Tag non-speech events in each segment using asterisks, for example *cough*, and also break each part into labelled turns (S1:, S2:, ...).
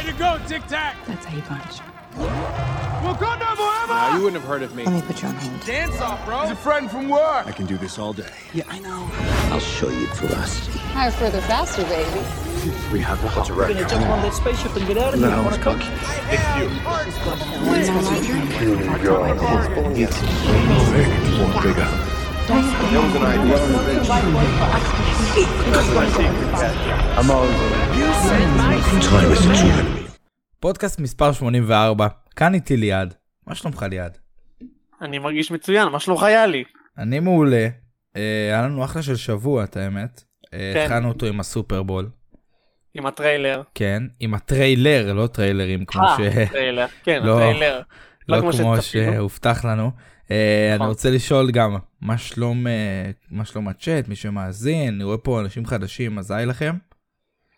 S1: Way to go, Tic Tac!
S2: That's how you punch.
S1: Wakanda forever!
S3: Now, you wouldn't have heard of me.
S2: Let me put you on hold.
S1: Dance off, bro! He's a friend from work!
S3: I can do this all day.
S4: Yeah, I know. I'll show you ferocity.
S5: Higher, further, faster, baby.
S3: We have the hot We're
S4: gonna jump on that spaceship and get out of no, here.
S3: No,
S4: it's cocky.
S3: It's
S4: you.
S3: It's you. It's
S4: you. It's. It's you. It's you. You. It's you.
S6: פודקאסט מספר 84, כאן איתי ליעד. מה שלומך ליעד?
S7: אני מרגיש מצוין, מה שלומך איתי?
S6: אני מעולה. אה, היה לנו אחלה של שבוע, את האמת. אה,
S7: כן.
S6: התחלנו אותו עם הסופרבול.
S7: עם הטריילר.
S6: כן, עם הטריילר, לא טריילרים כמו
S7: אה,
S6: ש...
S7: טריילר, כן,
S6: לא,
S7: הטריילר.
S6: לא
S7: כמו
S6: כמו. שהובטח לנו. אה, אני
S7: נכון.
S6: רוצה לשאול גם, מה שלום, אה, מה שלום הצ'אט, מי שמאזין, אני רואה פה אנשים חדשים, אז היי לכם,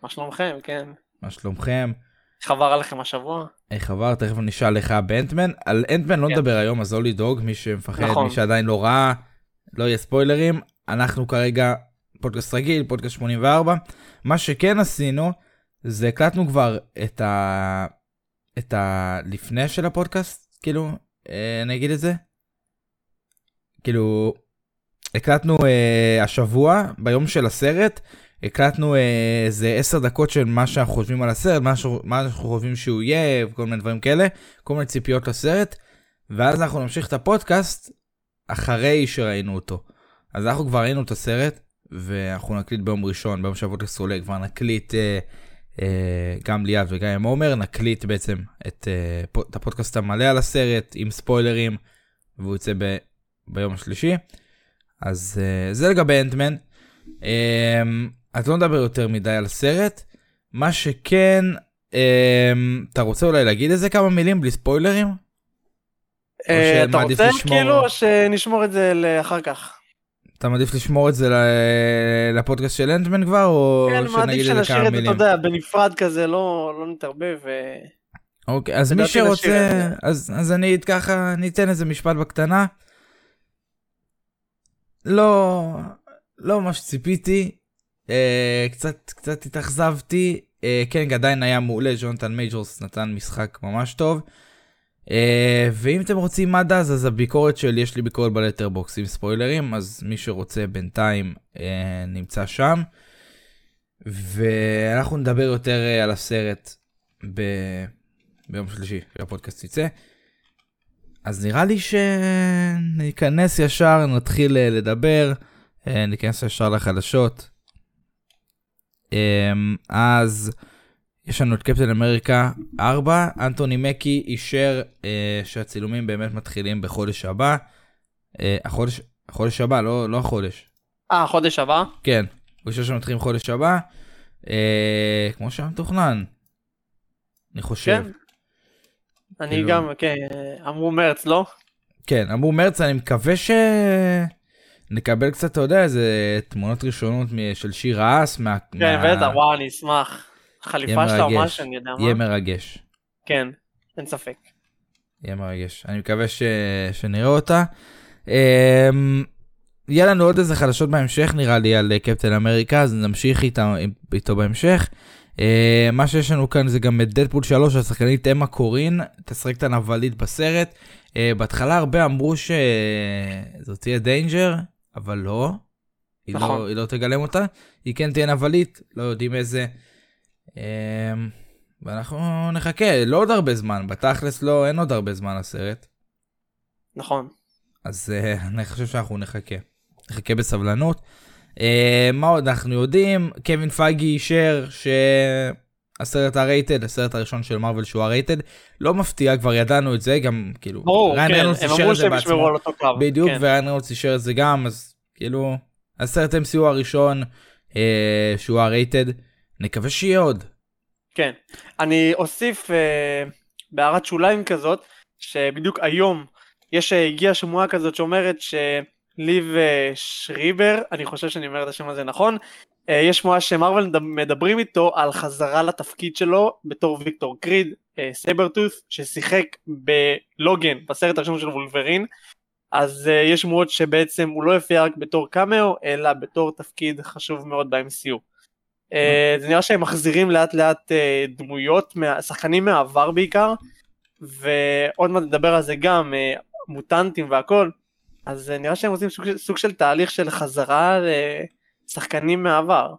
S7: מה שלומכם, כן.
S6: מה שלומכם?
S7: איך עבר עליכם השבוע?
S6: איך עבר? תכף נשאל לך באנטמן. על אנטמן לא
S7: כן.
S6: נדבר היום, אז לא לדאוג, מי שמפחד,
S7: נכון.
S6: מי שעדיין לא ראה, לא יהיה ספוילרים. אנחנו כרגע פודקאסט רגיל, פודקאסט 84. מה שכן עשינו, זה הקלטנו כבר את ה... את הלפני של הפודקאסט, כאילו, אה, אני אגיד את זה. כאילו, הקלטנו אה, השבוע, ביום של הסרט, הקלטנו אה, איזה 10 דקות של מה שאנחנו חושבים על הסרט, מה, ש... מה אנחנו חושבים שהוא יהיה, כל מיני דברים כאלה, כל מיני ציפיות לסרט, ואז אנחנו נמשיך את הפודקאסט אחרי שראינו אותו. אז אנחנו כבר ראינו את הסרט, ואנחנו נקליט ביום ראשון, ביום שהפודקאסט עולה, כבר נקליט אה, אה, גם ליעד וגם עם עומר, נקליט בעצם את, אה, פו- את הפודקאסט המלא על הסרט, עם ספוילרים, והוא יצא ב... ביום השלישי. אז אה, זה לגבי אנטמן. אמ, אז לא נדבר יותר מדי על הסרט. מה שכן, אמ, אתה רוצה אולי להגיד איזה כמה מילים בלי ספוילרים?
S7: אה, אתה רוצה
S6: לשמור-
S7: כאילו או שנשמור את זה לאחר כך?
S6: אתה מעדיף לשמור את זה לפודקאסט של אנטמן כבר, או
S7: כן,
S6: שנגיד
S7: מעדיף
S6: איזה
S7: שנשאיר
S6: כמה
S7: את זה, אתה
S6: מילים?
S7: יודע, בנפרד כזה, לא לא נתערבב. ו-
S6: אוקיי, אז מי שרוצה,
S7: את זה.
S6: אז, אז אני ככה, ניתן איזה משפט בקטנה. לא, לא מה שציפיתי, אה, קצת, קצת התאכזבתי, אה, כן, עדיין היה מעולה, ג'ונתן מייג'ורס נתן משחק ממש טוב. אה, ואם אתם רוצים עד אז, אז הביקורת שלי, יש לי ביקורת ב Letterboxd עם ספוילרים, אז מי שרוצה בינתיים אה, נמצא שם. ואנחנו נדבר יותר אה, על הסרט ב... ביום שלישי, כשהפודקאסט יצא. אז נראה לי שניכנס ישר, נתחיל אה, לדבר, אה, ניכנס ישר לחדשות. אמ, אז יש לנו את קפטן אמריקה 4, אנטוני מקי אישר אה, שהצילומים באמת מתחילים בחודש הבא. החודש, החודש הבא, לא, לא החודש.
S7: אה, חודש הבא?
S6: כן, הוא אישר שמתחילים חודש הבא. כמו שהיה מתוכנן. אני חושב.
S7: כן. אני
S6: כאילו-
S7: גם, כן, אמרו מרץ, לא?
S6: כן, אמרו מרץ, אני מקווה שנקבל קצת, אתה יודע, איזה תמונות ראשונות של שיר האס. מה...
S7: כן,
S6: מה-
S7: בטח, וואו, אני אשמח. חליפה שלה או. משהו, אני יודע
S6: יהיה
S7: מה.
S6: מרגש.
S7: כן, אין ספק.
S6: יהיה מרגש. אני מקווה ש... שנראה אותה. אמ, יהיה לנו עוד איזה חדשות בהמשך נראה לי על אה, קפטן אמריקה, אז נמשיך איתה, איתו בהמשך. אה, מה שיש לנו כאן זה גם את דדפול 3, השחקנית אמה קורין, תשחק את הנבלית בסרט. אה, בהתחלה הרבה אמרו שזאת תהיה דיינג'ר, אבל לא. היא, לא,
S7: נכון.
S6: היא לא תגלם אותה, היא כן תהיה נבלית, לא יודעים איזה. אה, ואנחנו נחכה, לא עוד הרבה זמן, בתכלס לא, אין עוד הרבה זמן לסרט.
S7: נכון.
S6: אז uh, אני חושב שאנחנו נחכה. נחכה בסבלנות. Uh, מה עוד אנחנו יודעים? קווין פייגי אישר שהסרט הרייטד, הסרט הראשון של מרוויל שהוא הרייטד, לא מפתיע, כבר ידענו את זה, גם כאילו,
S7: ברור,
S6: ריין
S7: כן, הם אמרו שהם ישמרו. על אותו קו.
S6: בדיוק,
S7: כן.
S6: וריין רנולדס אישר את זה גם, אז כאילו, הסרט MCU הראשון אה, שהוא R-rated, נקווה שיהיה עוד.
S7: כן. אני אוסיף אה, בהערת שוליים כזאת, שבדיוק היום יש, אה, הגיעה שמועה כזאת שאומרת שליב אה, שרייבר, אני חושב שאני אומר את השם הזה נכון, אה, יש שמועה שמרוויל מדב- מדברים איתו על חזרה לתפקיד שלו בתור ויקטור קריד, אה, סייברטות', ששיחק בלוגן, בסרט הראשון של וולברין. אז יש שמועות שבעצם הוא לא יופיע רק בתור קאמאו, אלא בתור תפקיד חשוב מאוד ב-MCU. אה, זה נראה שהם מחזירים לאט לאט דמויות, שחקנים מהעבר בעיקר, ועוד מעט נדבר על זה גם, מוטנטים והכל, אז אה, נראה שהם עושים סוג, סוג של תהליך של חזרה לשחקנים מהעבר.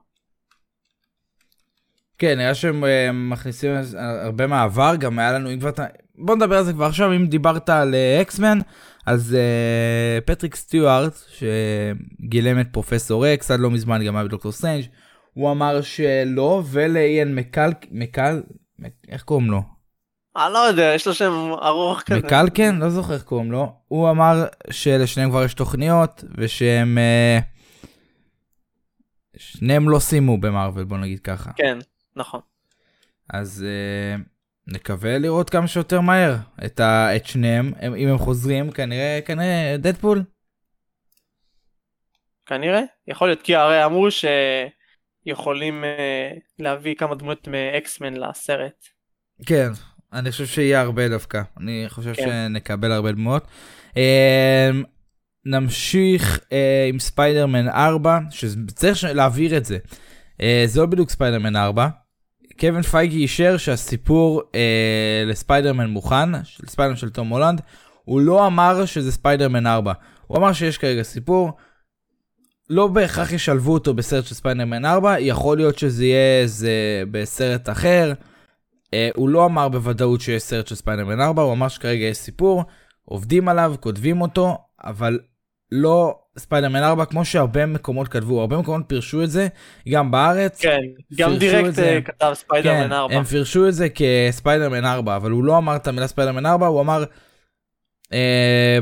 S6: כן, נראה שהם אה, מכניסים הרבה מעבר, גם היה לנו, אם כבר אתה... בוא נדבר על זה כבר עכשיו, אם דיברת על אקס-מן, אז אה, פטריק סטיוארט, שגילם את פרופסור אקס, עד לא מזמן גם היה בדוקטור סטרנג', הוא אמר שלא, ולאיאן מקל... מקל... מק- איך קוראים לו?
S7: אני לא יודע, יש לו שם ארוך כזה.
S6: מקלקן? לא זוכר איך קוראים לו. הוא אמר שלשניהם כבר יש תוכניות, ושהם... אה, שניהם לא סיימו במארוול, בוא נגיד ככה.
S7: כן, נכון.
S6: אז uh, נקווה לראות כמה שיותר מהר את, ה, את שניהם, הם, אם הם חוזרים, כנראה, כנראה דדפול.
S7: כנראה, יכול להיות, כי הרי אמרו שיכולים אה, להביא כמה דמויות מאקסמן לסרט.
S6: כן, אני חושב שיהיה הרבה דווקא, אני חושב
S7: כן.
S6: שנקבל הרבה דמויות. Uh, נמשיך uh, עם ספיידרמן 4, שצריך להעביר את זה. אה, זה לא בדיוק ספיידרמן 4. קווין פייגי אישר שהסיפור אה, לספיידרמן מוכן, של ספיידרמן של תום הולנד, הוא לא אמר שזה ספיידרמן 4. הוא אמר שיש כרגע סיפור, לא בהכרח ישלבו אותו בסרט של ספיידרמן 4, יכול להיות שזה יהיה איזה בסרט אחר. אה, הוא לא אמר בוודאות שיש סרט של ספיידרמן 4, הוא אמר שכרגע יש סיפור, עובדים עליו, כותבים אותו, אבל לא ספיידרמן 4 כמו שהרבה מקומות כתבו, הרבה מקומות פירשו את זה, גם בארץ.
S7: כן, גם
S6: The
S7: Direct
S6: את זה.
S7: אה, כתב ספיידרמן
S6: כן,
S7: 4.
S6: הם פירשו את זה כספיידרמן 4, אבל הוא לא אמר את המילה ספיידרמן 4, הוא אמר אה,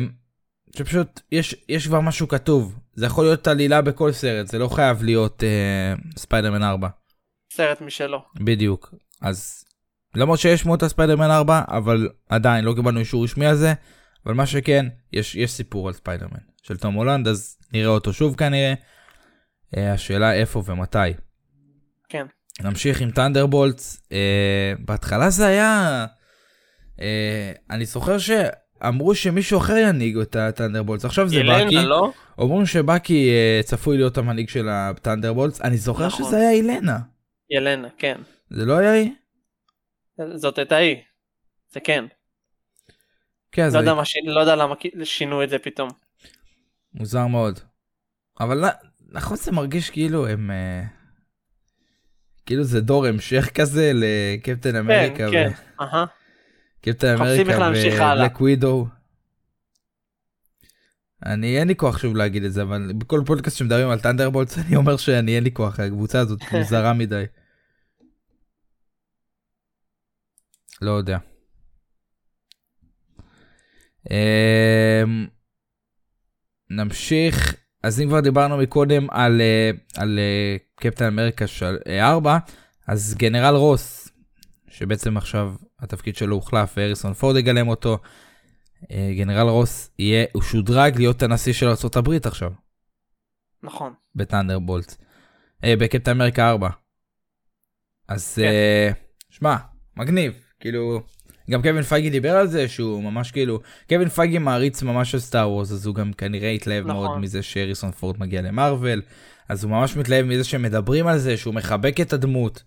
S6: שפשוט יש, יש כבר משהו כתוב. זה יכול להיות עלילה בכל סרט, זה לא חייב להיות אה, ספיידרמן 4.
S7: סרט משלו.
S6: בדיוק. אז למרות שיש שמועות על ספיידרמן 4, אבל עדיין לא קיבלנו אישור רשמי על זה, אבל מה שכן, יש, יש סיפור על ספיידרמן של תום הולנד, אז נראה אותו שוב כנראה. אה, השאלה איפה ומתי.
S7: כן.
S6: נמשיך עם טנדרבולטס. אה, בהתחלה זה היה... אה, אני זוכר שאמרו שמישהו אחר ינהיג את הטנדרבולטס, עכשיו זה
S7: ילנה,
S6: בקי.
S7: לא?
S6: אומרים שבקי אה, צפוי להיות המנהיג של הטנדרבולטס, אני זוכר
S7: נכון.
S6: שזה היה ילנה.
S7: ילנה, כן.
S6: זה לא היה היא?
S7: זאת הייתה היא. זה כן.
S6: כן,
S7: לא
S6: זה
S7: יודע ש- לא יודע למה שינו את זה פתאום.
S6: מוזר מאוד. אבל נכון זה מרגיש כאילו הם... אה, כאילו זה דור המשך כזה לקפטן
S7: כן,
S6: אמריקה.
S7: כן. אהה.
S6: קפטן אמריקה
S7: איך להמשיך הלאה.
S6: ובלק ווידו. אני אין לי כוח שוב להגיד את זה אבל בכל פודקאסט שמדברים על טנדרבולטס אני אומר שאני אין לי כוח הקבוצה הזאת מוזרה מדי. לא יודע. אמ, נמשיך אז אם כבר דיברנו מקודם על אה, על אה, קפטן אמריקה של 4 אז גנרל רוס שבעצם עכשיו התפקיד שלו הוחלף והריסון פורד יגלם אותו. אה, גנרל רוס יהיה הוא שודרג להיות הנשיא של ארה"ב עכשיו
S7: נכון.
S6: בטנדרבולט. אה, בקפטן אמריקה 4. אז
S7: כן.
S6: אה, שמע מגניב כאילו גם קווין פייגי דיבר על זה שהוא ממש כאילו קווין פייגי מעריץ ממש של סטאר וורס אז הוא גם כנראה התלהב
S7: נכון.
S6: מאוד מזה שהריסון פורד מגיע למרוויל אז הוא ממש מתלהב מזה שהם מדברים על זה שהוא מחבק את הדמות.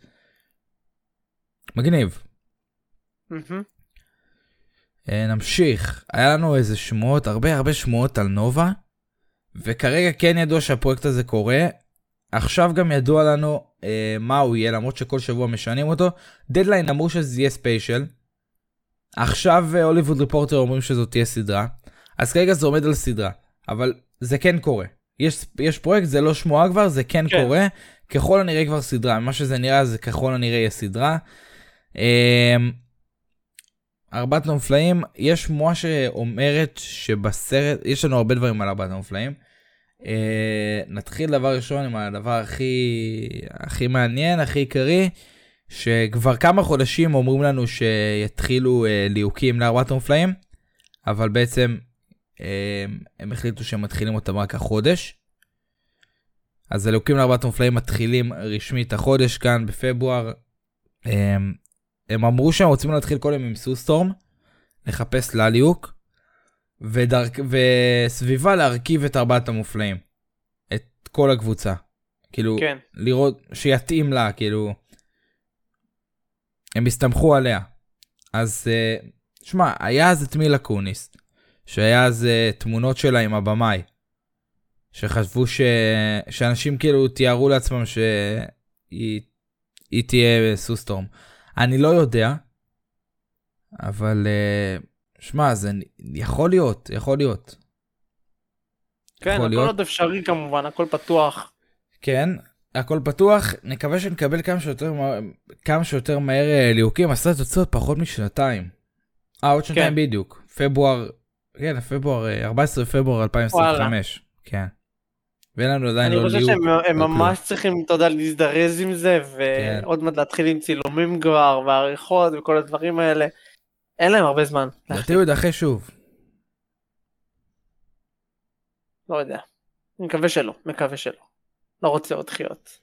S6: מגניב. אה, נמשיך היה לנו איזה שמועות הרבה הרבה שמועות על נובה וכרגע כן ידוע שהפרויקט הזה קורה עכשיו גם ידוע לנו אה, מה הוא יהיה למרות שכל שבוע משנים אותו דדליין אמרו שזה יהיה special. עכשיו אה, Hollywood Reporter אומרים שזאת תהיה סדרה אז כרגע זה עומד על סדרה אבל זה כן קורה יש יש פרויקט זה לא שמועה כבר זה כן,
S7: כן.
S6: קורה ככל הנראה כבר סדרה מה שזה נראה זה ככל הנראה יהיה סדרה. אה, ארבעת המופלאים יש שמועה שאומרת שבסרט יש לנו הרבה דברים על ארבעת המופלאים. אה, נתחיל דבר ראשון עם הדבר הכי הכי מעניין הכי עיקרי שכבר כמה חודשים אומרים לנו שיתחילו אה, ליהוקים לארבעת המופלאים אבל בעצם אה, הם החליטו שהם מתחילים אותם רק החודש. אז הליהוקים לארבעת המופלאים מתחילים רשמית החודש כאן בפברואר. אה, הם אמרו שהם רוצים להתחיל קודם עם סוסטורם, לחפש לה ודרכ... וסביבה להרכיב את ארבעת המופלאים. את כל הקבוצה. כאילו,
S7: כן.
S6: לראות, שיתאים לה, כאילו. הם הסתמכו עליה. אז, אה, שמע, היה אז את מילה קוניס, שהיה אז אה, תמונות שלה עם הבמאי, שחשבו ש... שאנשים כאילו תיארו לעצמם שהיא היא תהיה סוסטורם. אני לא יודע, אבל, אה, שמע, זה יכול להיות, יכול להיות.
S7: כן,
S6: יכול
S7: הכל
S6: להיות.
S7: עוד אפשרי כמובן, הכל פתוח.
S6: כן, הכל פתוח, נקווה שנקבל כמה שיותר, מה- כמה שיותר מהר אה, ליהוקים, הסרט יוצא עוד פחות משנתיים. אה, עוד שנתיים
S7: כן.
S6: בדיוק. פברואר, כן, פברואר, אה, 14 בפברואר 2025. כן. ואין לנו עדיין
S7: אני
S6: לא
S7: חושב
S6: ליהוק.
S7: שהם הם
S6: לא
S7: ממש צריכים, אתה יודע, להזדרז עם זה,
S6: כן.
S7: ועוד מעט להתחיל עם צילומים כבר, ועריכות וכל הדברים האלה. אין להם הרבה זמן.
S6: לדעתי הוא יידחה שוב.
S7: לא יודע. אני מקווה שלא, מקווה שלא. לא רוצה עוד דחיות.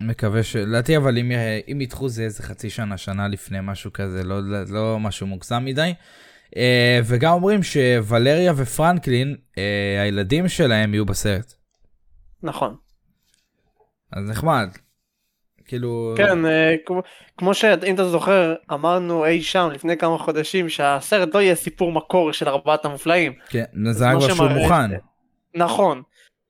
S6: מקווה ש... לדעתי אבל אם, אם ידחו זה איזה חצי שנה, שנה לפני, משהו כזה, לא, לא משהו מוגזם מדי. Uh, וגם אומרים שוולריה ופרנקלין, uh, הילדים שלהם יהיו בסרט.
S7: נכון.
S6: אז נחמד. כאילו...
S7: כן, אה, כמו- כמו שאם אתה זוכר, אמרנו אי שם לפני כמה חודשים שהסרט לא יהיה סיפור מקור של ארבעת המופלאים.
S6: כן, זה היה כבר שהוא
S7: שמראה
S6: מוכן.
S7: נכון.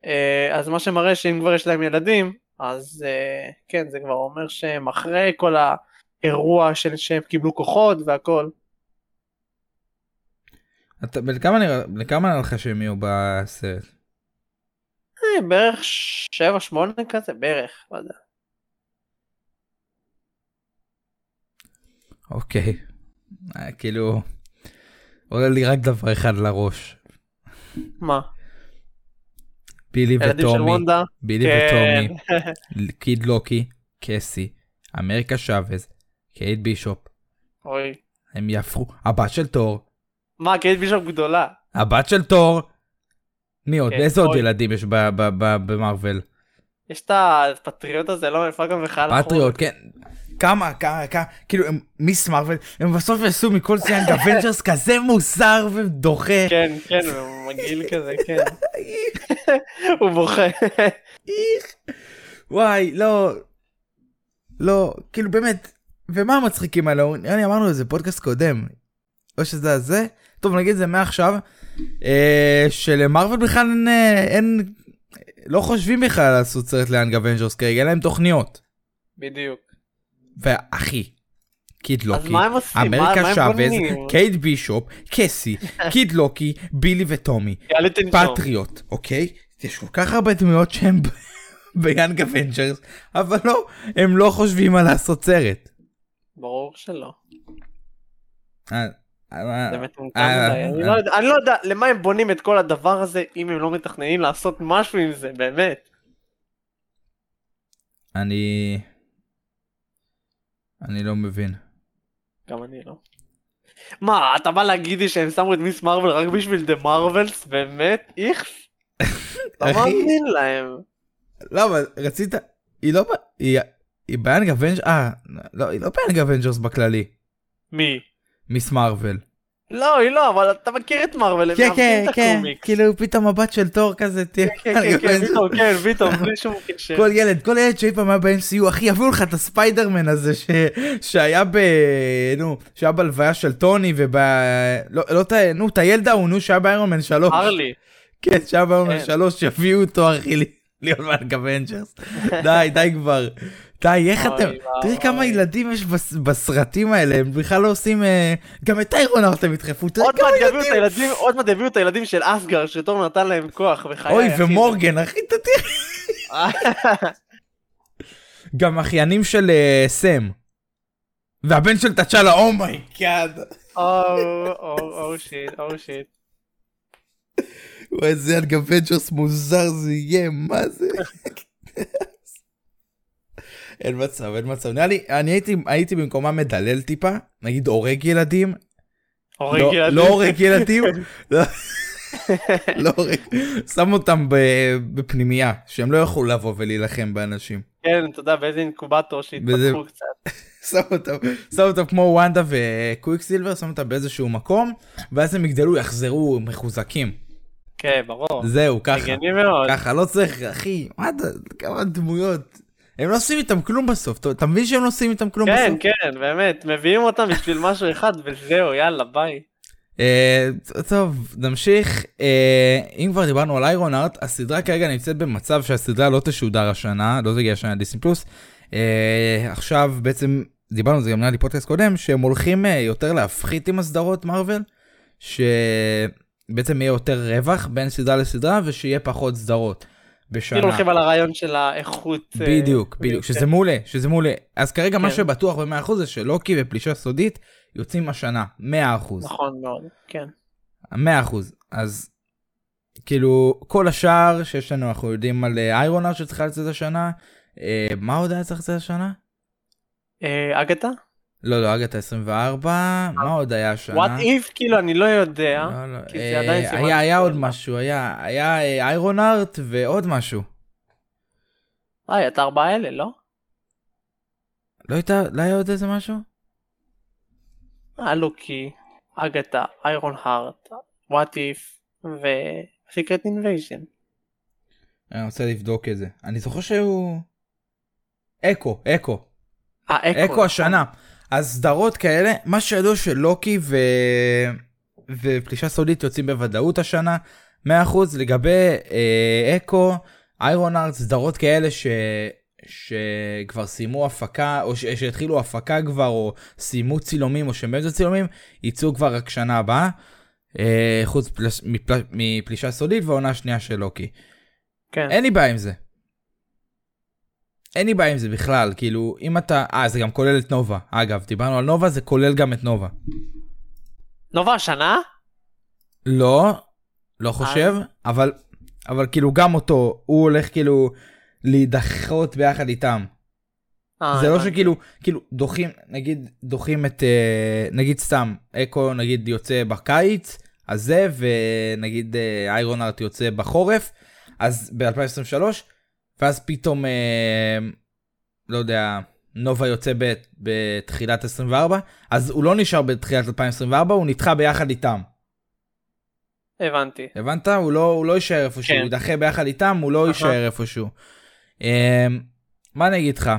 S7: אה, אז מה שמראה שאם כבר יש להם ילדים, אז אה, כן, זה כבר אומר שהם אחרי כל האירוע של שהם קיבלו כוחות והכל.
S6: אתה- בן כמה נראה בן כמה נראה לך שהם יהיו בסרט?
S7: בערך שבע שמונה כזה, בערך, לא יודע.
S6: אוקיי. אה, כאילו... עולה לי רק דבר אחד לראש.
S7: מה?
S6: בילי וטומי. בילי
S7: כן.
S6: וטומי. *laughs* קיד לוקי. קסי. אמריקה שאבז. קייט בישופ.
S7: אוי.
S6: הם יהפכו. הבת של תור.
S7: מה, קייט בישופ גדולה.
S6: הבת של תור. מי עוד?
S7: כן,
S6: איזה עוד. ילדים יש במרוויל?
S7: יש את הפטריוט הזה, לא גם בחייל
S6: פטריוט, כן. כמה, כמה, כמה, כאילו, הם מיס מרוויל, הם בסוף יעשו מכל זה Young Avengers כזה מוזר ודוחה.
S7: כן, כן, הוא מגעיל כזה, כן. הוא בוכה.
S6: וואי, לא, לא, כאילו באמת, ומה המצחיקים האלה? נראה לי אמרנו איזה פודקאסט קודם, או שזה הזה, טוב נגיד את זה מעכשיו, אה, שלמארוול בכלל אין, אה, אין, לא חושבים בכלל לעשות סרט ל Young Avengers כרגע, אין להם תוכניות.
S7: בדיוק.
S6: ואחי, Kid Loki,
S7: מה הם עושים?
S6: אמריקה
S7: בונים?
S6: קייט בישופ, קסי, *laughs* Kid Loki, בילי וטומי. פטריוט, אוקיי? יש כל כך הרבה דמויות שהם *laughs* ב Young Avengers, אבל לא, הם לא חושבים על לעשות סרט.
S7: ברור שלא.
S6: אה, אה, אה.
S7: לא אני לא יודע למה הם בונים את כל הדבר הזה אם הם לא מתכננים לעשות משהו עם זה, באמת.
S6: אני... אני לא מבין.
S7: גם אני לא. מה, אתה בא להגיד לי שהם שמו את מיס מרוויל רק בשביל דה מרווילס? באמת? איכס? *laughs* לא
S6: אחי.
S7: מאמין להם.
S6: לא, אבל רצית... היא לא... היא ב Young Avengers... אה, לא, היא לא ב Young Avengers בכללי.
S7: מי?
S6: Ms. Marvel.
S7: לא, היא לא, אבל אתה מכיר את מרוויל, הם
S6: כן, כן,
S7: מאהבים את
S6: כן,
S7: הקומיקס.
S6: כאילו פתאום הבת של תור כזה תהיה
S7: כן, כן, כן, פתאום, כן, פתאום, בלי שום קשר.
S6: כל ילד, כל ילד שאי פעם היה ב-MCU, אחי, יביאו לך את הספיידרמן הזה. שהיה ב... נו, שהיה בלוויה של טוני וב... לא, לא, נו, את הילד ההוא, נו, שהיה ב Iron Man 3.
S7: הרלי.
S6: כן, שהיה ב Iron Man
S7: כן.
S6: 3, שיביאו אותו, אחי, לי- להיות מ Young Avengers. *laughs* די, די כבר. די, איך אתם... תראי כמה ילדים יש בס- בסרטים האלה, הם בכלל לא עושים... אה, גם את Ironheart הם ידחפו, תראי כמה ילדים.
S7: עוד מעט יביאו את הילדים של אסגארד, שתור נתן להם כוח בחיי
S6: אוי. ומורגן, אחי, תראה. *laughs* גם אחיינים של אה, סם. והבן של תצ'אלה, oh my
S7: god. Oh, oh, oh shit, oh shit.
S6: וואי, איזה Young Avengers מוזר זה יהיה, מה זה? *laughs* אין מצב, אין מצב. נראה לי, אני הייתי, הייתי במקומה מדלל טיפה, נגיד הורג ילדים.
S7: הורג
S6: לא-
S7: ילדים.
S6: לא הורג ילדים. *laughs* לא- הורג, שם אותם בפנימייה, שהם לא יוכלו לבוא ולהילחם באנשים.
S7: כן, אתה יודע, באיזה אינקובטור שהתפתחו קצת. *laughs*
S6: שם אותם, שם אותם כמו וונדה וקוויק סילבר, שם אותם באיזשהו מקום, ואז הם יגדלו, יחזרו מחוזקים.
S7: כן, ברור.
S6: זהו, ככה.
S7: הגיוני מאוד.
S6: ככה, לא צריך, אחי, מה אתה, כמה דמויות. הם לא עושים איתם כלום בסוף, אתה- מבין שהם לא עושים איתם כלום
S7: כן,
S6: בסוף?
S7: כן, באמת, מביאים אותם בשביל משהו אחד וזהו, יאללה, ביי.
S6: אה, טוב, נמשיך. אה, אם כבר דיברנו על איירון ארט, הסדרה כרגע נמצאת במצב שהסדרה לא תשודר השנה, לא תגיע השנה לדיסני פלוס. אה, עכשיו בעצם, דיברנו על זה גם נראה לי פודקאסט קודם, שהם הולכים אה, יותר להפחית עם הסדרות מארוול, שבעצם יהיה יותר רווח בין סדרה לסדרה ושיהיה פחות סדרות בשנה.
S7: כאילו הולכים על הרעיון של האיכות. אה,
S6: בדיוק, בדיוק, שזה מעולה, שזה מעולה. אז כרגע מה
S7: כן.
S6: שבטוח ב-100% זה שלוקי ופלישה סודית יוצאים השנה, 100%.
S7: נכון מאוד, כן.
S6: 100%. אז כאילו כל השאר שיש לנו אנחנו יודעים על אה, איירונר שצריכה לצאת השנה. אה, מה עוד היה צריך לצאת השנה?
S7: אה, אגתה?
S6: לא לא אגתה 24 מה עוד היה השנה?
S7: וואט איף? כאילו, אני לא יודע.
S6: לא, לא,
S7: כי
S6: אה,
S7: זה עדיין סימן
S6: היה. עוד משהו היה היה אה, איירון ארט ועוד משהו.
S7: אה, היה את הארבעה האלה, לא?
S6: לא הייתה לא היה עוד איזה משהו?
S7: היה לוקי, אגתה, איירון הארט, וואט איף, וסיקרט אינביישן.
S6: אני רוצה לבדוק את זה. אני זוכר שהיו... אקו אקו.
S7: אה, אקו.
S6: אקו השנה. אז סדרות כאלה, מה שידוע שלוקי ו... ופלישה סודית יוצאים בוודאות השנה, 100% לגבי אה, אקו, איירון ארט, סדרות כאלה ש... שכבר סיימו הפקה, או ש... שהתחילו הפקה כבר, או סיימו צילומים, או באיזה צילומים, יצאו כבר רק שנה הבאה, אה, חוץ פלש... מפל... מפלישה סודית והעונה השנייה של לוקי.
S7: כן.
S6: אין לי בעיה עם זה. אין לי בעיה עם זה בכלל, כאילו, אם אתה... אה, זה גם כולל את נובה. אגב, דיברנו על נובה, זה כולל גם את נובה.
S7: נובה השנה?
S6: לא, לא חושב, אבל, אבל כאילו גם אותו, הוא הולך כאילו להידחות ביחד איתם.
S7: אה,
S6: זה לא
S7: הבנתי.
S6: שכאילו, כאילו, דוחים, נגיד, דוחים את, אה, נגיד סתם, אקו נגיד יוצא בקיץ, אז זה, ונגיד אה, איירון ארט יוצא בחורף, אז ב-2023, ואז פתאום, אה, לא יודע, נובה יוצא ב- בתחילת 24, אז הוא לא נשאר בתחילת 2024, הוא נדחה ביחד איתם.
S7: הבנתי.
S6: הבנת? הוא לא, הוא לא יישאר איפשהו,
S7: כן.
S6: הוא יידחה ביחד איתם, הוא לא
S7: נכון.
S6: יישאר איפשהו. אמ, מה אני אגיד לך?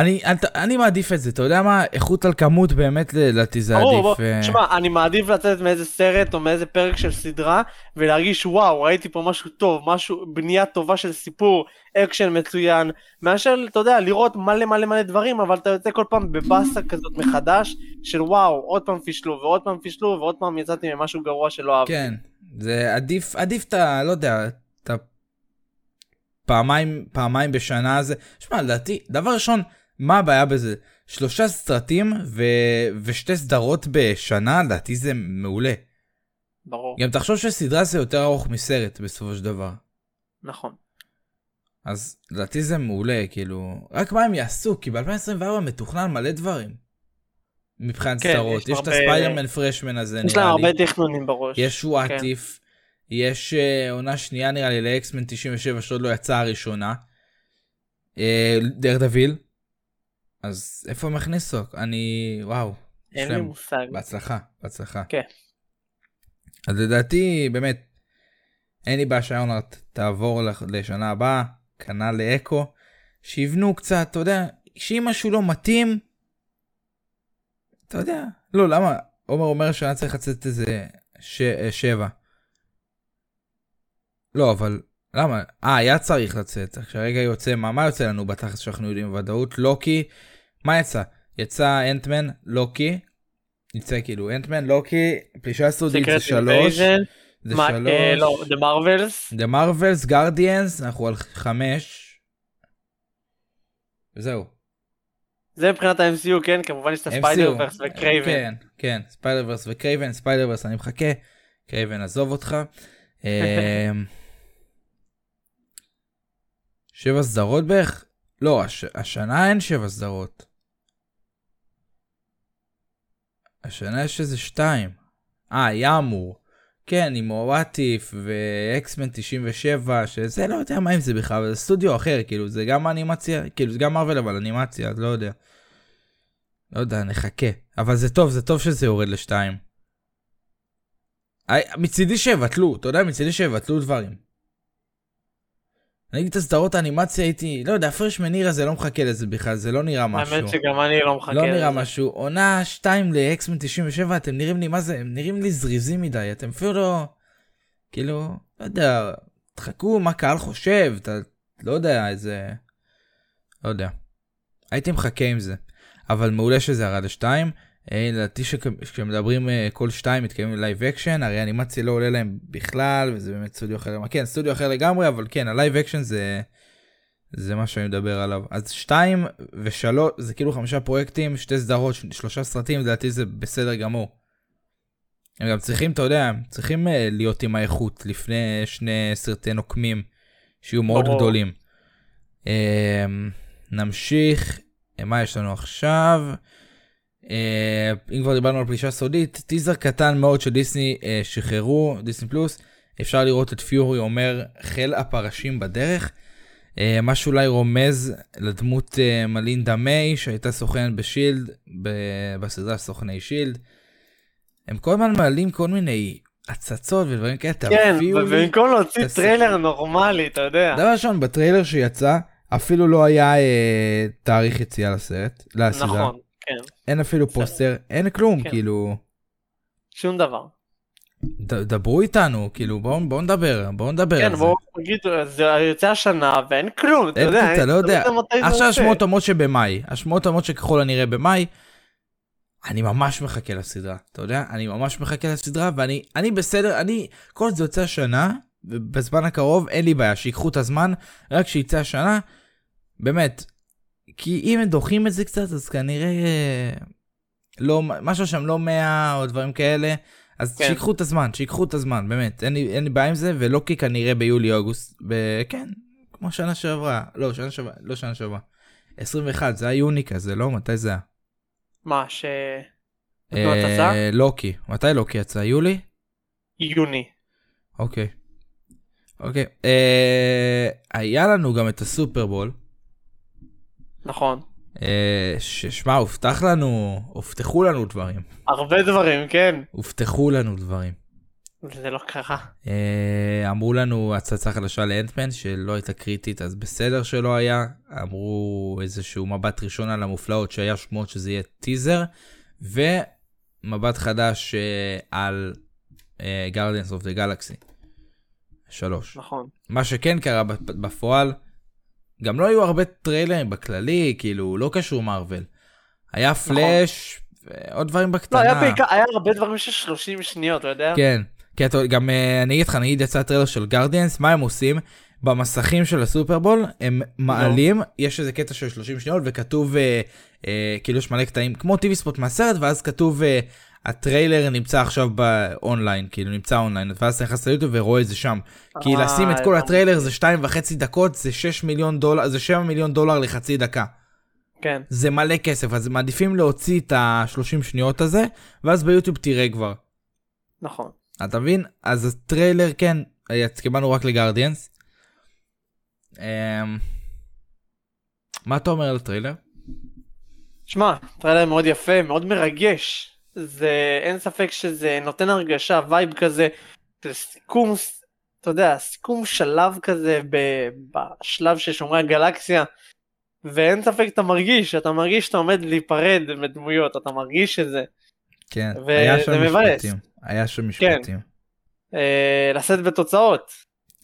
S6: אני, אני, אני מעדיף את זה, אתה יודע מה? איכות על כמות באמת לדעתי זה
S7: ברור,
S6: עדיף. אה,
S7: תשמע, אני מעדיף לצאת מאיזה סרט או מאיזה פרק של סדרה ולהרגיש וואו, ראיתי פה משהו טוב, משהו, בנייה טובה של סיפור, אקשן מצוין, מאשר, אתה יודע, לראות מלא מלא מלא דברים, אבל אתה יוצא כל פעם בבאסה כזאת מחדש, של וואו, עוד פעם פישלו ועוד פעם פישלו ועוד פעם יצאתי ממשהו גרוע שלא אהבתי.
S6: כן, זה עדיף, עדיף את ה... לא יודע, את ה... פעמיים, פעמיים בשנה הזה. שמע, לדעתי, דבר ראשון, מה הבעיה בזה? שלושה סרטים ו... ושתי סדרות בשנה, לדעתי זה מעולה.
S7: ברור,
S6: גם תחשוב שסדרה זה יותר ארוך מסרט בסופו של דבר.
S7: נכון.
S6: אז לדעתי זה מעולה, כאילו, רק מה הם יעשו, כי ב-2024 מתוכנן מלא דברים. מבחינת
S7: כן,
S6: סדרות,
S7: יש
S6: יש את
S7: הרבה-
S6: הספיידרמן פרשמן הזה
S7: יש להם
S6: נראה
S7: הרבה
S6: לי,
S7: תכנונים בראש.
S6: יש
S7: כן.
S6: וואטיף, יש אה, עונה שנייה נראה לי לאקסמן 97 שעוד לא יצאה הראשונה. דר דביל. אז איפה הם הכניסו? אני, וואו.
S7: אין לי מושג.
S6: בהצלחה, בהצלחה.
S7: כן.
S6: אז לדעתי, באמת, אין לי בעיה שהיונרט תעבור לשנה הבאה, כנ"ל לאקו, שיבנו קצת, אתה יודע, שאם משהו לא מתאים, אתה יודע, לא, למה? עומר אומר שהיה צריך לצאת איזה ש... שבע. לא, אבל למה? אה, היה צריך לצאת. כרגע יוצא, מה, מה יוצא לנו בתכלס שאנחנו יודעים בוודאות? לוקי, מה יצא? יצא Ant-Man, לוקי, יצא כאילו Ant-Man, לוקי, פלישה סודית זה שלוש, זה
S7: מה-
S6: שלוש,
S7: אה, לא, The Marvels.
S6: The Marvels, Guardians, אנחנו על חמש. וזהו.
S7: זה מבחינת ה-MCU, כן? כמובן יש את ה
S6: Spider-Verse
S7: ו Kraven.
S6: כן, כן, Spider-Verse ו Kraven, Spider-Verse אני מחכה, Kraven עזוב אותך. *laughs* שבע סדרות בערך? לא, הש... השנה אין שבע סדרות. השנה יש איזה שתיים. אה, היה אמור. כן, עם What If ו X-Men 97, שזה לא יודע מה עם זה בכלל, אבל זה סטודיו אחר, כאילו, זה גם אנימציה, כאילו, זה גם מארוול אבל אנימציה, אז לא יודע. לא יודע, נחכה. אבל זה טוב, זה טוב שזה יורד לשתיים. מצידי שיבטלו, אתה יודע, מצידי שיבטלו דברים. אני אגיד את הסדרות האנימציה הייתי, לא יודע, הפרש מנירה זה לא מחכה לזה בכלל, זה לא נראה משהו.
S7: האמת שגם אני לא מחכה
S6: לא נראה
S7: לזה.
S6: משהו. עונה 2 לאקסמן 97, אתם נראים לי, מה זה, הם נראים לי זריזים מדי, אתם אפילו לא, כאילו, לא יודע, תחכו מה קהל חושב, אתה, לא יודע, איזה, לא יודע. הייתי מחכה עם זה. אבל מעולה שזה ירד לשתיים. אה, לדעתי שכ- כשמדברים אה, כל שתיים מתקיימים live action, הרי אנימציה לא עולה להם בכלל, וזה באמת סטודיו אחר, כן, סטודיו אחר לגמרי, אבל כן, ה live action זה, זה מה שאני מדבר עליו. אז שתיים ושלוש, זה כאילו חמישה פרויקטים, שתי סדרות, שלושה סרטים, לדעתי זה בסדר גמור. הם גם צריכים, אתה יודע, צריכים אה, להיות עם האיכות לפני שני סרטי נוקמים שיהיו מאוד
S7: ברור.
S6: גדולים. נמשיך, מה יש לנו עכשיו? אה, אם כבר דיברנו על פלישה סודית, טיזר קטן מאוד שדיסני אה, שחררו, דיסני פלוס, אפשר לראות את פיורי אומר חיל הפרשים בדרך. אה, מה שאולי רומז לדמות אה, מלינדה מיי שהייתה סוכנת בשילד, בסדרה סוכני שילד. הם כל הזמן מעלים כל מיני הצצות ודברים כאלה,
S7: כן. ובמקום להוציא טריילר נורמלי, אתה יודע.
S6: דבר ראשון, בטריילר שיצא, אפילו לא היה אה, תאריך יציאה לסרט, לסדרה.
S7: נכון, כן,
S6: אין אפילו. פוסטר, אין כלום,
S7: כן.
S6: כאילו,
S7: שום דבר.
S6: ד, דברו איתנו, כאילו, בואו בוא נדבר, בואו נדבר
S7: כן,
S6: על זה.
S7: בואו נגיד, זה יוצא השנה ואין כלום, אתה יודע.
S6: אתה לא יודע. עכשיו. השמועות אומרות שבמאי, השמועות אומרות שככל הנראה במאי, אני ממש מחכה לסדרה, אתה יודע? אני ממש מחכה לסדרה, ואני אני בסדר, אני, כל עוד זה יוצא השנה, בזמן הקרוב, אין לי בעיה, שיקחו את הזמן, רק שיצא השנה, באמת, כי אם הם דוחים את זה קצת, אז כנראה אה, לא, משהו שם לא 100 או דברים כאלה, אז
S7: כן.
S6: שיקחו את הזמן, שיקחו את הזמן, באמת, אין לי, אין לי בעיה עם זה, ולא כי כנראה ביולי-אוגוסט, ב- כן, כמו שנה שעברה, לא, שנה שעברה, לא שנה שעברה. 21, זה היה יוני כזה, לא? מתי זה היה?
S7: מה, ש...
S6: אה, לוקי, מתי לוקי יצא? יולי?
S7: יוני.
S6: אוקיי. אוקיי. אה, היה לנו גם את הסופרבול,
S7: נכון.
S6: אה, ששמע, הובטח לנו, הובטחו לנו דברים.
S7: הרבה דברים, כן.
S6: הובטחו לנו דברים.
S7: זה לא קרה.
S6: אה, אמרו לנו הצצה חדשה לאנטמן שלא הייתה קריטית אז בסדר שלא היה אמרו איזשהו מבט ראשון על המופלאות שהיה שמועות שזה יהיה טיזר ומבט חדש אה, על Guardians of the Galaxy 3
S7: נכון.
S6: מה שכן קרה בפ- בפועל גם לא היו הרבה טריילרים בכללי כאילו לא קשור מארוול היה פלאש ועוד דברים
S7: לא,
S6: בקטנה.
S7: היה בעיקר, היה הרבה דברים של 30 שניות, אתה יודע?
S6: כן, כי אתה גם אה, אני אגיד לך, נגיד יצא טריילר של Guardians, מה הם עושים? במסכים של הסופרבול הם מעלים, יש איזה קטע של 30 שניות וכתוב, אה, אה, כאילו יש מלא קטעים כמו TV spot מהסרט, ואז כתוב אה, הטריילר נמצא עכשיו באונליין, כאילו נמצא אונליין, ואז אתה נכנס ליוטיוב ורואה את זה שם. כי
S7: אה,
S6: לשים את כל. הטריילר זה שתיים וחצי דקות, זה 6 מיליון דולר, זה 7 מיליון דולר לחצי דקה.
S7: כן.
S6: זה מלא כסף, אז מעדיפים להוציא את ה-30 שניות הזה, ואז ביוטיוב תראה כבר.
S7: נכון.
S6: אתה מבין? אז הטריילר כן, היה- קיבלנו רק ל Guardians. אמ, מה אתה אומר על הטריילר?
S7: שמע, טריילר מאוד יפה, מאוד מרגש. זה, אין ספק שזה נותן הרגשה, vibe כזה, זה סיכום, אתה יודע, סיכום שלב כזה ב, בשלב של שומרי הגלקסיה. ואין ספק אתה מרגיש, אתה מרגיש שאתה עומד להיפרד מדמויות, אתה מרגיש את זה.
S6: כן,
S7: וזה
S6: היה שם. משפטים. היה שם
S7: כן.
S6: משפטים.
S7: אה, לשאת בתוצאות.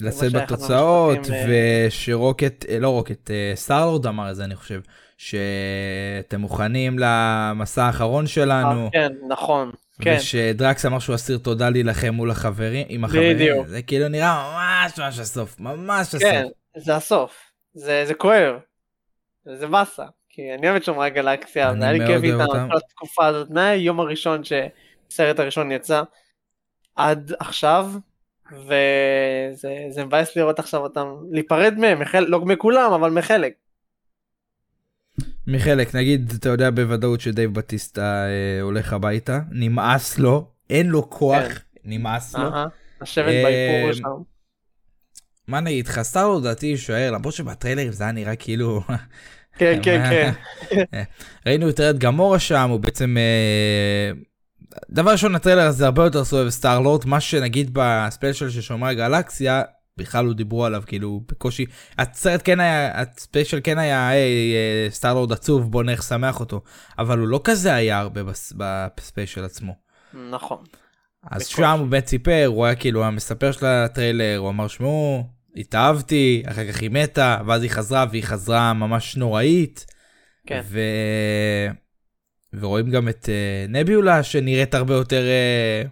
S6: לשאת בתוצאות,
S7: אה,
S6: ושרוקט, אה, לא רוקט, אה, סטארלורד אמר את זה אני חושב, שאתם מוכנים למסע האחרון שלנו.
S7: אה, כן, נכון. כן.
S6: ושדרקס אמר שהוא אסיר תודה להילחם מול החברים, עם החברים,
S7: בדיוק.
S6: זה כאילו נראה ממש ממש הסוף, ממש הסוף.
S7: כן, זה הסוף. זה, זה כואב. זה באסה. כי אני אוהב את שומרי הגלקסיה,
S6: אני
S7: והיה לי כיף איתם. כל התקופה הזאת, מהיום הראשון שהסרט הראשון יצא, עד עכשיו, וזה זה מבאס לראות עכשיו אותם, להיפרד מהם, מחל, לא מכולם, אבל מחלק.
S6: מחלק, נגיד, אתה יודע בוודאות שדייב בטיסטה אה, הולך הביתה, נמאס לו, אין לו כוח,
S7: כן.
S6: נמאס לו.
S7: אהה, לשבת
S6: אה,
S7: באיפור שם.
S6: מה נגיד, חסר לו לדעתי יישאר, למרות שבטריילרים זה היה נראה כאילו...
S7: כן, כן, כן.
S6: ראינו יותר את גמורה שם, הוא בעצם אה, דבר ראשון הטריילר הזה הרבה יותר סובב סטארלורד, מה שנגיד ב special של שומרי הגלקסיה, בכלל לא דיברו עליו, כאילו בקושי, הסרט כן היה, ה special כן היה, היי, אה, סטארלורד עצוב, בוא נלך לשמח אותו, אבל הוא לא כזה היה הרבה בס- ב special עצמו.
S7: נכון.
S6: אז
S7: בקושי.
S6: שם הוא באמת סיפר, הוא היה כאילו המספר של הטריילר, הוא אמר שמעו, התאהבתי, אחר כך היא מתה, ואז היא חזרה, והיא חזרה ממש נוראית.
S7: כן.
S6: ו... ורואים גם את uh, נביולה שנראית הרבה יותר... Uh,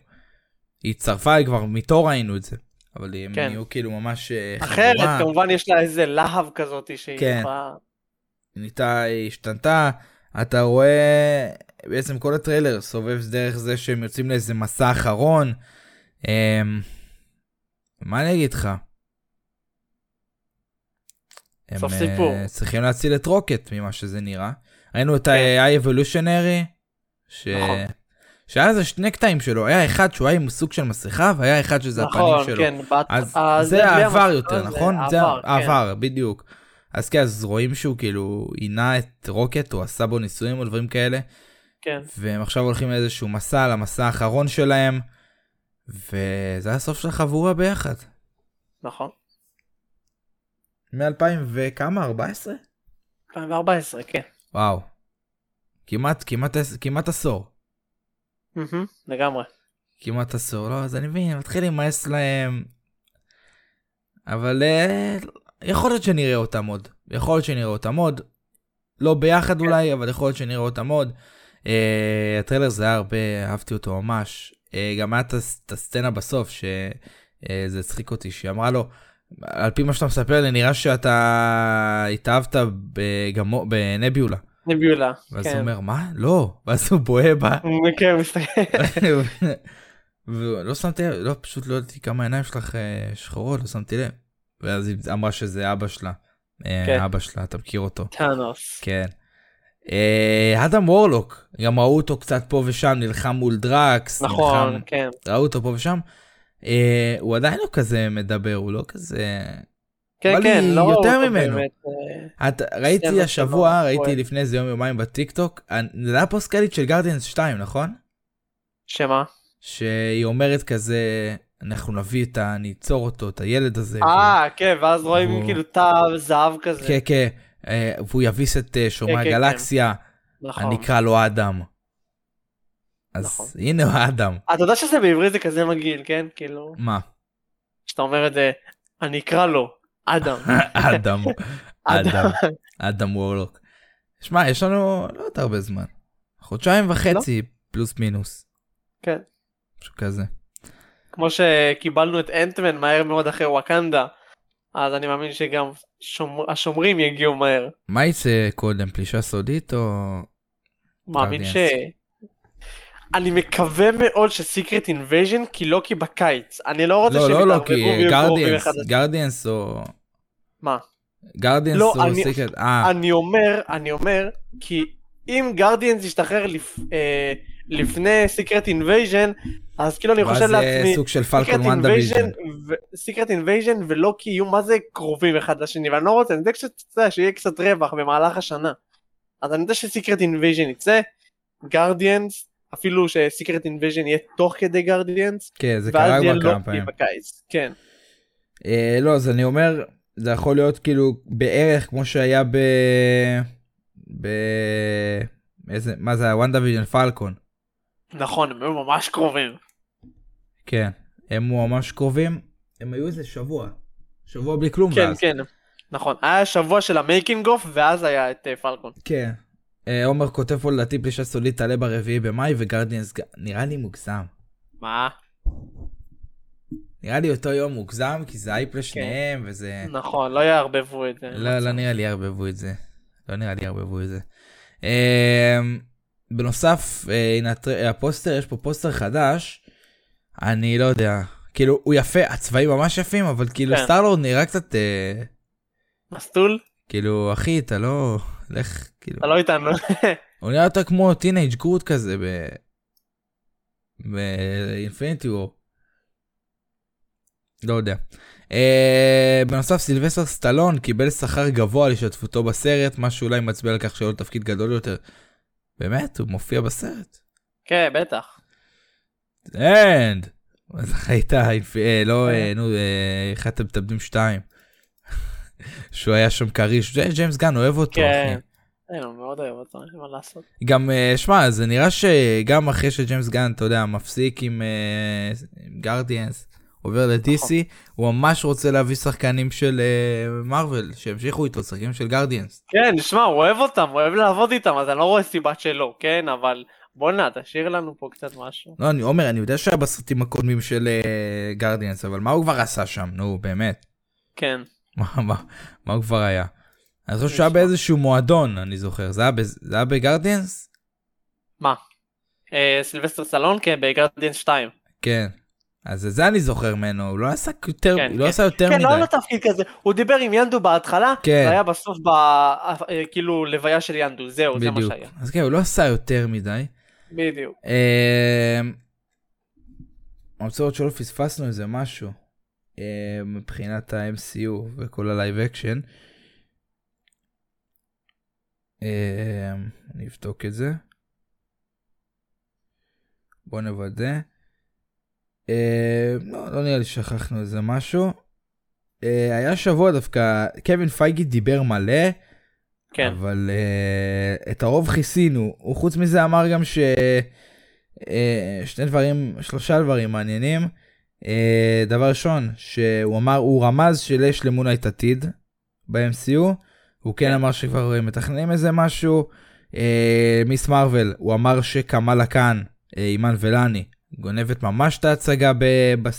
S6: היא הצטרפה כבר מתור ראינו את זה. אבל הם
S7: כן.
S6: נהיו כאילו ממש uh,
S7: אחרת,
S6: חבורה.
S7: כמובן יש לה איזה להב כזאת שהיא
S6: כן.
S7: יכולה...
S6: נהייתה, היא השתנתה, אתה רואה בעצם כל הטריילר סובב דרך זה שהם יוצאים לאיזה מסע אחרון. Um, מה אני אגיד לך? הם אה,
S7: סיפור.
S6: צריכים להציל את רוקט ממה שזה נראה. ראינו את
S7: כן.
S6: ה-Evolutionary, ש...
S7: נכון.
S6: שהיה איזה שני קטעים שלו, היה אחד שהוא היה עם סוג של מסכה, והיה אחד שזה
S7: נכון,
S6: הפנים שלו.
S7: כן. בת-
S6: אז
S7: אה,
S6: זה
S7: בלי
S6: העבר יותר,
S7: זה
S6: נכון? זה
S7: העבר, כן.
S6: העבר, בדיוק. אז כן, אז רואים שהוא כאילו עינה את רוקט, הוא עשה בו ניסויים או דברים כאלה,
S7: כן.
S6: והם עכשיו הולכים לאיזשהו מסע, למסע האחרון שלהם, וזה הסוף של החבורה ביחד.
S7: נכון.
S6: מ-2000 וכמה? 14?
S7: 2014, כן.
S6: וואו. כמעט, כמעט, כמעט עשור.
S7: לגמרי.
S6: כמעט עשור, לא, אז אני מבין, מתחיל להימאס להם. אבל אה, יכול להיות שנראה אותם עוד. יכול להיות שנראה אותם עוד. לא ביחד אולי, אבל יכול להיות שנראה אותם עוד. אה, הטריילר זה היה הרבה, אהבתי אותו ממש. אה, גם היה את הס- את הסצנה בסוף, שזה הצחיק אותי, שהיא אמרה לו, על פי מה שאתה מספר לי, נראה שאתה התאהבת בגמו, בנביולה.
S7: נביולה.
S6: ואז הוא
S7: כן.
S6: אומר, מה? לא. ואז הוא בוהה בה.
S7: כן, הוא מסתכל. *laughs*
S6: ולא שמתי לב, לא, פשוט לא ידעתי כמה העיניים שלך אה, שחורות, לא שמתי לב. ואז היא אמרה שזה אבא שלה. אה,
S7: כן.
S6: אבא שלה, אתה מכיר אותו.
S7: טאנוס.
S6: כן. אה, אדם וורלוק, גם ראו אותו קצת פה ושם, נלחם מול דראקס.
S7: נכון, כן.
S6: ראו אותו פה ושם. הוא עדיין לא כזה מדבר, הוא לא כזה...
S7: כן, כן, לא
S6: יותר ממנו.
S7: באמת, אה,
S6: את, ראיתי השבוע,
S7: שלו,
S6: ראיתי. לפני איזה יום יומיים בטיקטוק, זה היה פוסט קרדיט של גרדיאנס 2, נכון?
S7: שמה?
S6: שהיא אומרת כזה, אנחנו נביא את ה... ניצור אותו, את הילד הזה.
S7: אה, כן, ואז רואים
S6: והוא-
S7: כאילו תא זהב כזה.
S6: כן, כן, אה, והוא יביס את אה, שומרי
S7: כן, כן,
S6: הגלקסיה,
S7: נכון.
S6: אני אקרא לו אדם. אז
S7: נכון.
S6: הנה הוא האדם.
S7: אתה יודע שזה בעברית זה כזה מגעיל, כן? כאילו,
S6: מה?
S7: כשאתה אומר את זה, אני אקרא לו, *laughs* אדם.
S6: אדם. אדם.
S7: אדם.
S6: וורלוק. שמע, יש לנו לא עוד הרבה זמן. חודשיים וחצי פלוס מינוס.
S7: כן.
S6: משהו כזה.
S7: כמו שקיבלנו את אנטמן מהר מאוד אחרי וואקנדה, אז אני מאמין שגם שומר- השומרים יגיעו מהר.
S6: מה יצא קודם, פלישה סודית או...
S7: מאמין ש... אני מקווה מאוד ש Secret Invasion כי לוקי בקיץ. אני לא רוצה
S6: לא,
S7: שהם
S6: לא, לא, כי
S7: ויהיו קרובים Guardians.
S6: Guardians או...
S7: מה?
S6: Guardians
S7: לא,
S6: או
S7: אני-
S6: Secret, אה,
S7: אני אומר, אני אומר, כי אם Guardians ישתחרר לפ... אה, לפני Secret Invasion, אז כאילו אני חושב
S6: זה
S7: לעצמי,
S6: סוג של פלקון וונדה ויז'ן.
S7: Secret Invasion ולוקי יהיו מה זה קרובים אחד לשני, ואני לא רוצה, אני יודע קצת, שיהיה קצת רווח במהלך השנה. אז אני יודע ש Secret Invasion יצא, Guardians, אפילו ש Secret Invasion יהיה תוך כדי Guardians,
S6: כן, זה קרה כבר כמה
S7: לוקי
S6: פעמים.
S7: בקיץ, כן.
S6: אה, לא, אז אני אומר, זה יכול להיות כאילו בערך כמו שהיה ב... ב... איזה, מה זה היה? וונדה ויז'ן פלקון.
S7: נכון, הם היו ממש קרובים.
S6: כן, הם ממש קרובים, הם היו איזה שבוע. שבוע בלי כלום
S7: כן,
S6: ואז.
S7: כן. נכון, היה שבוע של ה making of, ואז היה את אה, פלקון.
S6: כן. אה, עומר כותב פה לדעתי פלישה סודית תעלה ברביעי במאי ו Guardians, נראה לי מוגזם.
S7: מה?
S6: נראה לי אותו יום מוגזם כי זה הייפ לשניהם וזה...
S7: נכון, לא יערבבו את זה.
S6: לא, לא נראה לי יערבבו את זה. לא נראה לי יערבבו את זה. אמ, בנוסף, אה, הנה הפוסטר, יש פה פוסטר חדש. אני לא יודע. כאילו, הוא יפה, הצבעים ממש יפים, אבל כאילו
S7: כן.
S6: סטארלורד נראה קצת, אה,
S7: מסטול?
S6: כאילו, אחי, אתה לא... לך, כאילו...
S7: אתה לא איתנו.
S6: הוא נראה יותר כמו teenage Groot כזה ב... ב Infinity War. לא יודע. Uh, בנוסף סילבסטר סטלון קיבל שכר גבוה על השתתפותו בסרט, מה שאולי מצביע על כך שהיה לו תפקיד גדול יותר. באמת? הוא מופיע בסרט?
S7: כן, בטח.
S6: אנד. אז היית, אה, לא, אה, נו, אה, אחד המתאבדים שתיים. *laughs* שהוא היה שם כריש, ג'יימס גן אוהב אותו.
S7: כן.
S6: אחי.
S7: אין, הוא מאוד אוהב אותו, אין מה לעשות.
S6: גם, אה, שמע, זה נראה שגם אחרי שג'יימס גן, אתה יודע, מפסיק עם אה, גרדיאנס, עובר ל-DC,
S7: נכון.
S6: הוא ממש רוצה להביא שחקנים של אה, מארוול, שימשיכו איתו, שחקנים של גרדיאנס.
S7: כן, שמע, הוא אוהב אותם, הוא אוהב לעבוד איתם, אז אני לא רואה סיבה שלא, כן? אבל בואנה, תשאיר לנו פה קצת משהו.
S6: לא, אני אומר, אני יודע שהיה בסרטים הקודמים של גרדיאנס, אבל מה הוא כבר עשה שם? נו, באמת.
S7: כן.
S6: מה, מה, מה הוא כבר היה? אני חושב שהוא היה באיזשהו מועדון, אני זוכר. זה היה, בגרדיאנס?
S7: מה? אה, סילבסטר סלון? כן, בגרדיאנס 2.
S6: כן. אז זה אני זוכר ממנו, הוא לא עשה יותר,
S7: כן,
S6: לא
S7: כן.
S6: עשה יותר
S7: כן,
S6: מדי.
S7: לא היה לו תפקיד כזה, הוא דיבר עם ינדו בהתחלה,
S6: כן.
S7: והיה בסוף ב... אה, כאילו לוויה של ינדו, זהו, זה מה
S6: בדיוק.
S7: שהיה.
S6: אז כן, הוא לא עשה יותר מדי.
S7: בדיוק.
S6: אמ, לראות שלא פספסנו איזה משהו אמ, מבחינת ה-MCU וכל ה live action. אמ, אני אבדוק את זה. בוא נוודא. אמ, לא, לא נראה לי שכחנו איזה משהו. אה, היה שבוע דווקא, קווין פייגי דיבר מלא.
S7: כן.
S6: אבל uh, את הרוב כיסינו. הוא חוץ מזה אמר גם ש... uh, שני דברים, שלושה דברים מעניינים. Uh, דבר ראשון, שהוא אמר, הוא רמז שיש למונייט עתיד ב-MCU. הוא כן
S7: כן.
S6: אמר שכבר uh, מתכננים איזה משהו. Uh, מיס מרוויל, הוא אמר שקמאלה כאן, uh, אימן ולני, גונבת ממש את ההצגה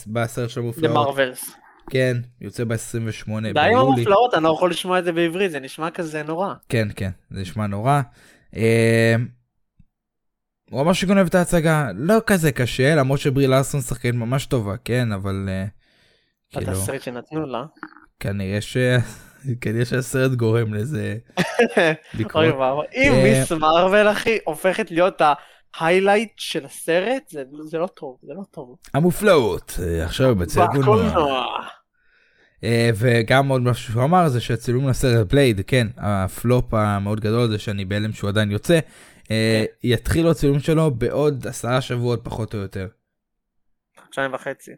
S6: בסרט של המופלאות.
S7: מרווילס.
S6: כן, יוצא ב-28
S7: די עם. המופלאות, אני לא יכול לשמוע את זה בעברית, זה נשמע כזה נורא.
S6: כן, כן, זה נשמע נורא. אה, הוא אמר שגונב את ההצגה, לא כזה קשה, למרות שברי לארסון שחקנית ממש טובה, כן, אבל אה, כאילו,
S7: התסריט שנתנו לה.
S6: כנראה ש... *laughs* כנראה שהסרט גורם לזה *laughs* לקרות.
S7: אוי ואבוי. אם
S6: אה,
S7: מיס מרוויל אחי הופכת להיות ה highlight של הסרט, זה- זה לא טוב, זה לא טוב.
S6: המופלאות, אה, עכשיו קולנוע.
S7: בקולנוע.
S6: אה, וגם עוד משהו שהוא אמר זה שהצילום לסרט בלייד, כן, הפלופ המאוד גדול הזה שאני בהלם שהוא עדיין יוצא, אה, יתחילו הצילום שלו בעוד עשרה שבועות פחות או יותר.
S7: חודשיים וחצי.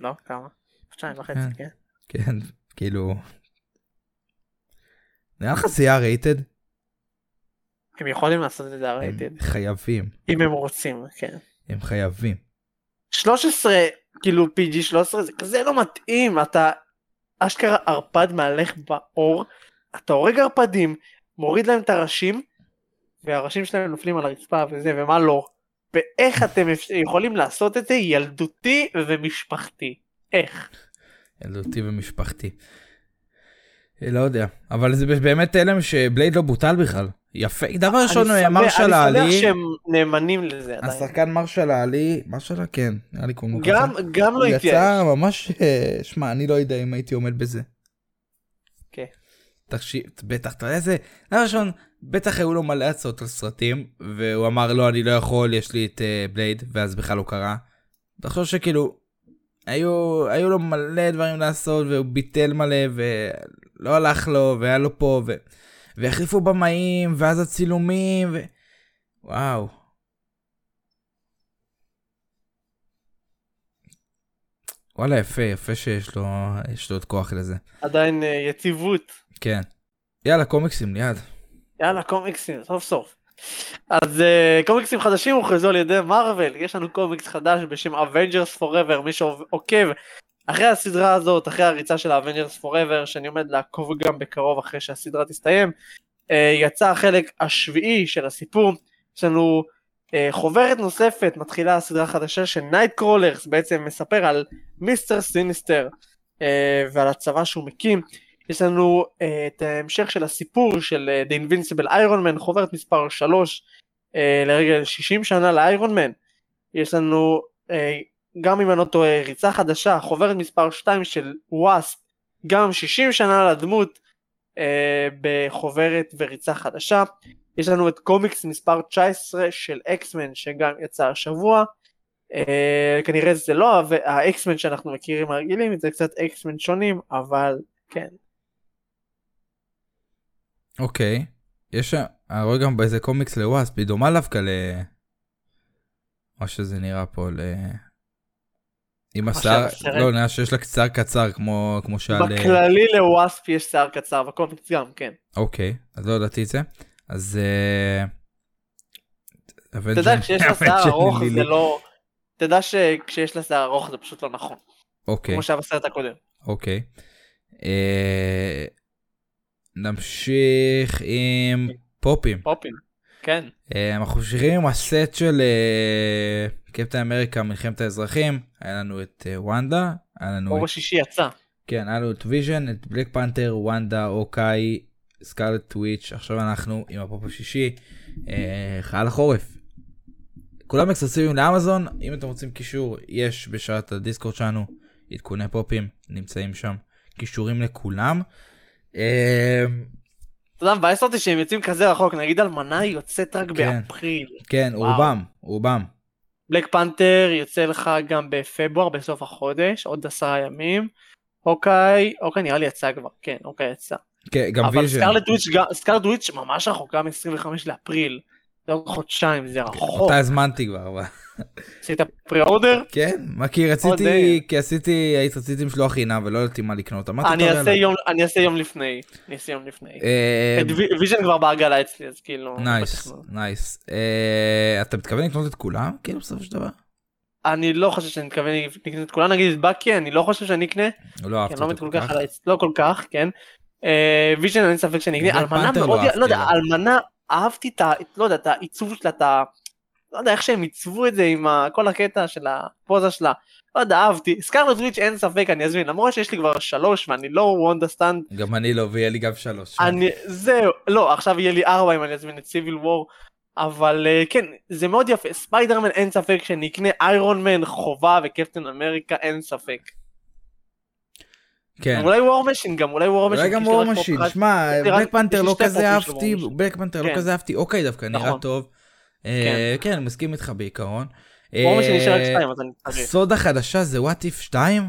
S7: לא? כמה? חודשיים וחצי,
S6: כן.
S7: כן.
S6: כן, כאילו... נראה לך זה יהיה רייטד?
S7: הם יכולים לעשות את זה הרייטד.
S6: חייבים,
S7: אם הם רוצים, כן.
S6: הם חייבים.
S7: 13, כאילו PG 13 זה כזה לא מתאים, אתה אשכרה ערפד מהלך באור, אתה הורג ערפדים, מוריד להם את הראשים, והראשים שלהם נופלים על הרצפה וזה, ומה לא. ואיך אתם יכולים לעשות את זה ילדותי ומשפחתי? איך?
S6: ילדותי ומשפחתי. אה, לא יודע, אבל זה באמת הלם שבלייד לא בוטל בכלל. יפה, דבר ראשון,
S7: אני
S6: מרשל
S7: אני
S6: העלי,
S7: שמח שהם נאמנים לזה עדיין.
S6: השחקן מרשל העלי, מרשל כן, נראה לי קוראים לו ככה.
S7: גם לא התייאש.
S6: יצא ממש, אה, שמע, אני לא יודע אם הייתי עומד בזה.
S7: כן.
S6: תקשיב, בטח, אתה יודע איזה, דבר ראשון, בטח היו לו מלא הצעות על סרטים, והוא אמר לא, אני לא יכול, יש לי את אה, בלייד, ואז בכלל לא קרה. תחשוב שכאילו, היו, היו לו מלא דברים לעשות, והוא ביטל מלא, ולא הלך לו, והיה לו פה, ו... והחליפו במאים, ואז הצילומים, ו... וואו. וואלה, יפה, יפה שיש לו, יש לו את כוח לזה.
S7: עדיין אה, יציבות.
S6: כן. יאללה, קומיקסים, ליד.
S7: יאללה קומיקסים סוף סוף. אז uh, קומיקסים חדשים הוכרזו על ידי מארוול יש לנו קומיקס חדש בשם Avengers Forever מי שעוקב אחרי הסדרה הזאת אחרי הריצה של Avengers Forever שאני עומד לעקוב גם בקרוב אחרי שהסדרה תסתיים uh, יצא החלק השביעי של הסיפור יש לנו uh, חוברת נוספת מתחילה הסדרה החדשה של נייט קרולרס בעצם מספר על מיסטר סיניסטר uh, ועל הצבא שהוא מקים יש לנו את ההמשך של הסיפור של The Invincible Iron Man, חוברת מספר 3 uh, לרגל 60 שנה לאיירון מן. יש לנו גם אם אני לא טועה ריצה חדשה, חוברת מספר 2 של וואספ, גם 60 שנה לדמות uh, בחוברת וריצה חדשה. יש לנו את קומיקס מספר 19 של אקסמן שגם יצא השבוע. Uh, כנראה זה לא האקסמן שאנחנו מכירים הרגילים, זה קצת אקסמן שונים, אבל כן.
S6: אוקיי. יש, אני רואה גם באיזה קומיקס לוואספ, היא דומה דווקא ל... מה שזה נראה פה ל... עם השיער, לא, נראה שיש לה שיער קצר כמו כמו שעל... אה,
S7: בכללי לוואספ יש שיער קצר, בקומיקס גם, כן.
S6: אוקיי, אז לא ידעתי את זה. אז...
S7: אתה יודע, כשיש לה *laughs* שיער ארוך. זה לא... אתה יודע שכשיש לה שיער ארוך זה פשוט לא נכון.
S6: אוקיי,
S7: כמו שהיה בסרט הקודם.
S6: אוקיי. אה, נמשיך עם פופים.
S7: פופין. כן.
S6: אה, אנחנו ממשיכים עם הסט של אה, קפטן אמריקה מלחמת האזרחים. היה לנו את אה, וונדה, היה לנו
S7: אור השישי יצא.
S6: כן, היה לנו את ויז'ן, את בלק פנתר, וונדה, אוקיי, סקארלט וויץ', עכשיו אנחנו עם הפופ השישי, חייל החורף. כולם אקסקלוסיביים לאמזון, אם אתם רוצים קישור, יש בשרת הדיסקורד שלנו, עדכוני פופים, נמצאים שם, קישורים לכולם.
S7: אתה יודע, מבאס אותי שהם יוצאים כזה רחוק, נגיד אלמנה יוצאת רק
S6: כן.
S7: באפריל.
S6: כן,
S7: וואו.
S6: רובם, רובם.
S7: בלק פנתר יוצא לך גם בפברואר, בסוף החודש, עוד עשרה ימים. אוקיי, אוקיי נראה לי יצא כבר, כן, אוקיי יצא.
S6: כן, גם
S7: אבל
S6: ויז'ן.
S7: גם- סקארלט וויץ' ממש רחוקה מ-25 לאפריל. עוד חודשיים, זה רחוק.
S6: אותה הזמנתי כבר. אבל-
S7: עשית pre-order?
S6: כן, מה כי רציתי,
S7: אה.
S6: כי עשיתי, הייתי רציתי משלוח חינם ולא ידעתי מה לקנות.
S7: אני אעשה. יום, אני אעשה יום לפני. אני אעשה יום לפני.
S6: אה,
S7: ויז'ן כבר בעגלה אצלי, אז כאילו... nice.
S6: נייס. אה, אתה מתכוון לקנות את כולם? כאילו בסופו של דבר?
S7: אני לא חושב שאני מתכוון לקנות את כולם, נגיד את בקי, אני לא חושב שאני אקנה.
S6: לא
S7: כי
S6: אהבתי
S7: לא
S6: אותו
S7: כל כך לא כל כך, כן. Vision אין ספק שאני אקנה, אלמנה מאוד,
S6: לא
S7: לא יודע. אלמנה, אהבתי את ה... לא יודע, את העיצוב שלה, את ה... לא יודע איך שהם עיצבו את זה עם ה- כל הקטע של הפוזה שלה. לא יודע, אהבתי. Scarlet Witch אין ספק, אני אזמין, למרות שיש לי כבר שלוש ואני לא Wanda stan,
S6: גם אני לא, ויהיה לי גם שלוש.
S7: אני, זהו, לא, עכשיו יהיה לי ארבע אם אני אזמין את Civil War. אבל אה, כן, זה מאוד יפה, ספיידרמן אין ספק שאני אקנה Iron Man חובה וקפטן אמריקה אין ספק.
S6: כן.
S7: אולי War Machine גם, אולי War Machine.
S6: אולי גם
S7: War Machine.
S6: שמע,
S7: Black Panther
S6: לא כזה אהבתי. Black Panther לא
S7: כן.
S6: כזה אהבתי, אוקיי דווקא נראה
S7: נכון.
S6: טוב. אה, כן, אני מסכים איתך בעיקרון.
S7: War Machine יש לי רק
S6: אה,
S7: שתיים אז אני צריך.
S6: סודה חדשה זה What If 2?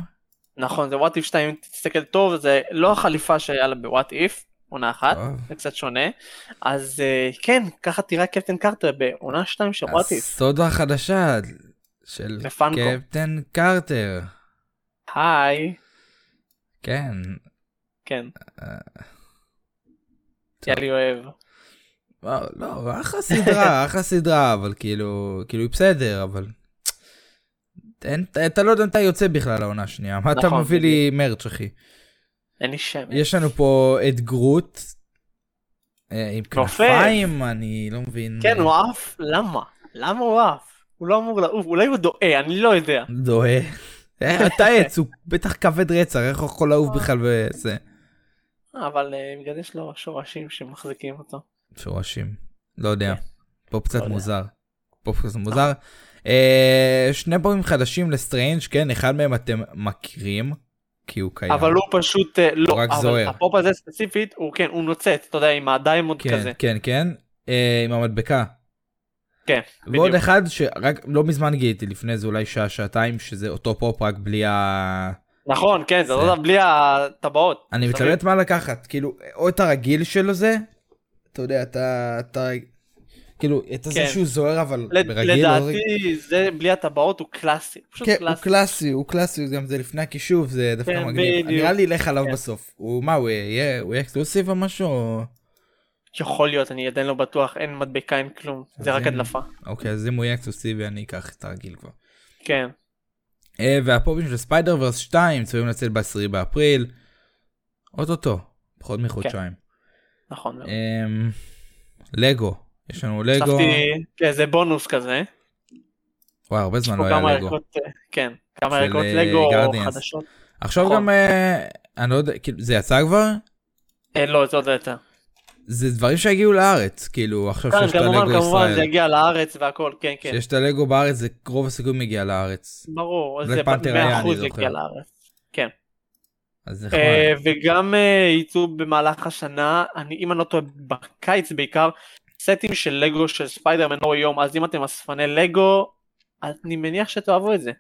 S7: נכון, זה וואט איף 2, אם תסתכל טוב, זה לא החליפה שהיה לה בוואט איף, עונה אחת. זה קצת שונה. אז אה, כן, ככה תראה קפטן קרטר בעונה 2 של וואט איף.
S6: הסודה החדשה של. קפטן קרטר.
S7: היי,
S6: כן.
S7: כן,
S6: אה,
S7: יאללה אוהב.
S6: לא, אחלה סדרה, *laughs* אחלה סדרה, אבל כאילו, כאילו היא בסדר, אבל... אין, אתה לא יודע מתי יוצא בכלל העונה השנייה, מה אתה
S7: נכון,
S6: מביא לי מרץ' אחי?
S7: אין לי שם.
S6: יש לנו פה את גרוט, אה, עם. כנפיים, אני לא מבין.
S7: כן, הוא עף, למה? למה הוא עף? הוא לא אמור לעוף, אולי הוא דואה, אני לא יודע.
S6: דוהה. אה, *laughs* אתה עץ, הוא בטח כבד רצח, איך הוא יכול לעוף בכלל וזה.
S7: אבל אה, בגלל יש לו שורשים שמחזיקים אותו.
S6: שורשים. לא יודע. פה קצת
S7: כן. לא.
S6: מוזר. פה קצת מוזר. אה, שני פופים חדשים לסטרנג', כן, אחד מהם אתם מכירים, כי הוא קיים.
S7: אבל הוא פשוט, אה, לא,
S6: רק
S7: אבל
S6: זוהר.
S7: הפופ הזה ספציפית, הוא כן, הוא נוצץ, אתה יודע, עם ה diamond
S6: כן,
S7: כזה.
S6: כן, כן. אה, עם המדבקה.
S7: כן,
S6: ועוד
S7: בדיוק.
S6: אחד שרק לא מזמן גיליתי, לפני זה אולי שעה, שעתיים, שזה אותו פופ רק בלי ה...
S7: נכון, כן, זה לא בלי הטבעות.
S6: אני. מתלבט מה לקחת, כאילו, או את הרגיל שלו זה, אתה יודע, אתה, אתה, כאילו, את זה
S7: כן.
S6: שהוא זוהר אבל ברגיל, לא רגיל.
S7: לדעתי זה בלי הטבעות הוא קלאסי.
S6: כן, הוא
S7: קלאסי.
S6: הוא קלאסי, גם זה לפני הכישוף, זה דווקא
S7: כן,
S6: מגניב. נראה לי ילך עליו
S7: כן.
S6: בסוף. הוא, מה, הוא יהיה exclusive או משהו?
S7: יכול להיות, אני עדיין לא בטוח, אין מדבקה, אין כלום. זה רק הדלפה.
S6: אוקיי, אז אם הוא יהיה exclusive, אני אקח את הרגיל כבר.
S7: כן.
S6: אה, והפופים של Spider-Verse 2 צפויים לצאת ב-10 באפריל. אוטוטו, פחות מחודשיים.
S7: נכון מאוד.
S6: אמ, לגו, יש לנו לגו,
S7: הוספתי איזה בונוס כזה.
S6: וואי הרבה זמן לא היה לגו.
S7: אה, כן, כמה ערכות
S6: אה,
S7: לגו. חדשות.
S6: עכשיו
S7: נכון.
S6: גם, אני לא יודע, כאילו, זה יצא כבר?
S7: לא, זה עוד לא יותר.
S6: זה דברים שהגיעו לארץ, כאילו עכשיו
S7: כן,
S6: שיש את
S7: כמובן,
S6: הלגו
S7: כמובן, זה
S6: ישראל.
S7: יגיע לארץ והכל, כן, כן.
S6: שיש את הלגו בארץ, זה רוב הסיכוי מגיע לארץ.
S7: ברור, זה
S6: Panther היה, אני
S7: 100%
S6: זוכר.
S7: יגיע לארץ. כן.
S6: אז נחמד.
S7: אה, וגם אה, יצאו במהלך השנה, אני אם אני לא טועה בקיץ בעיקר, סטים של לגו של ספיידרמן אור יום, אז אם אתם אספני לגו, אני מניח שתאהבו את זה.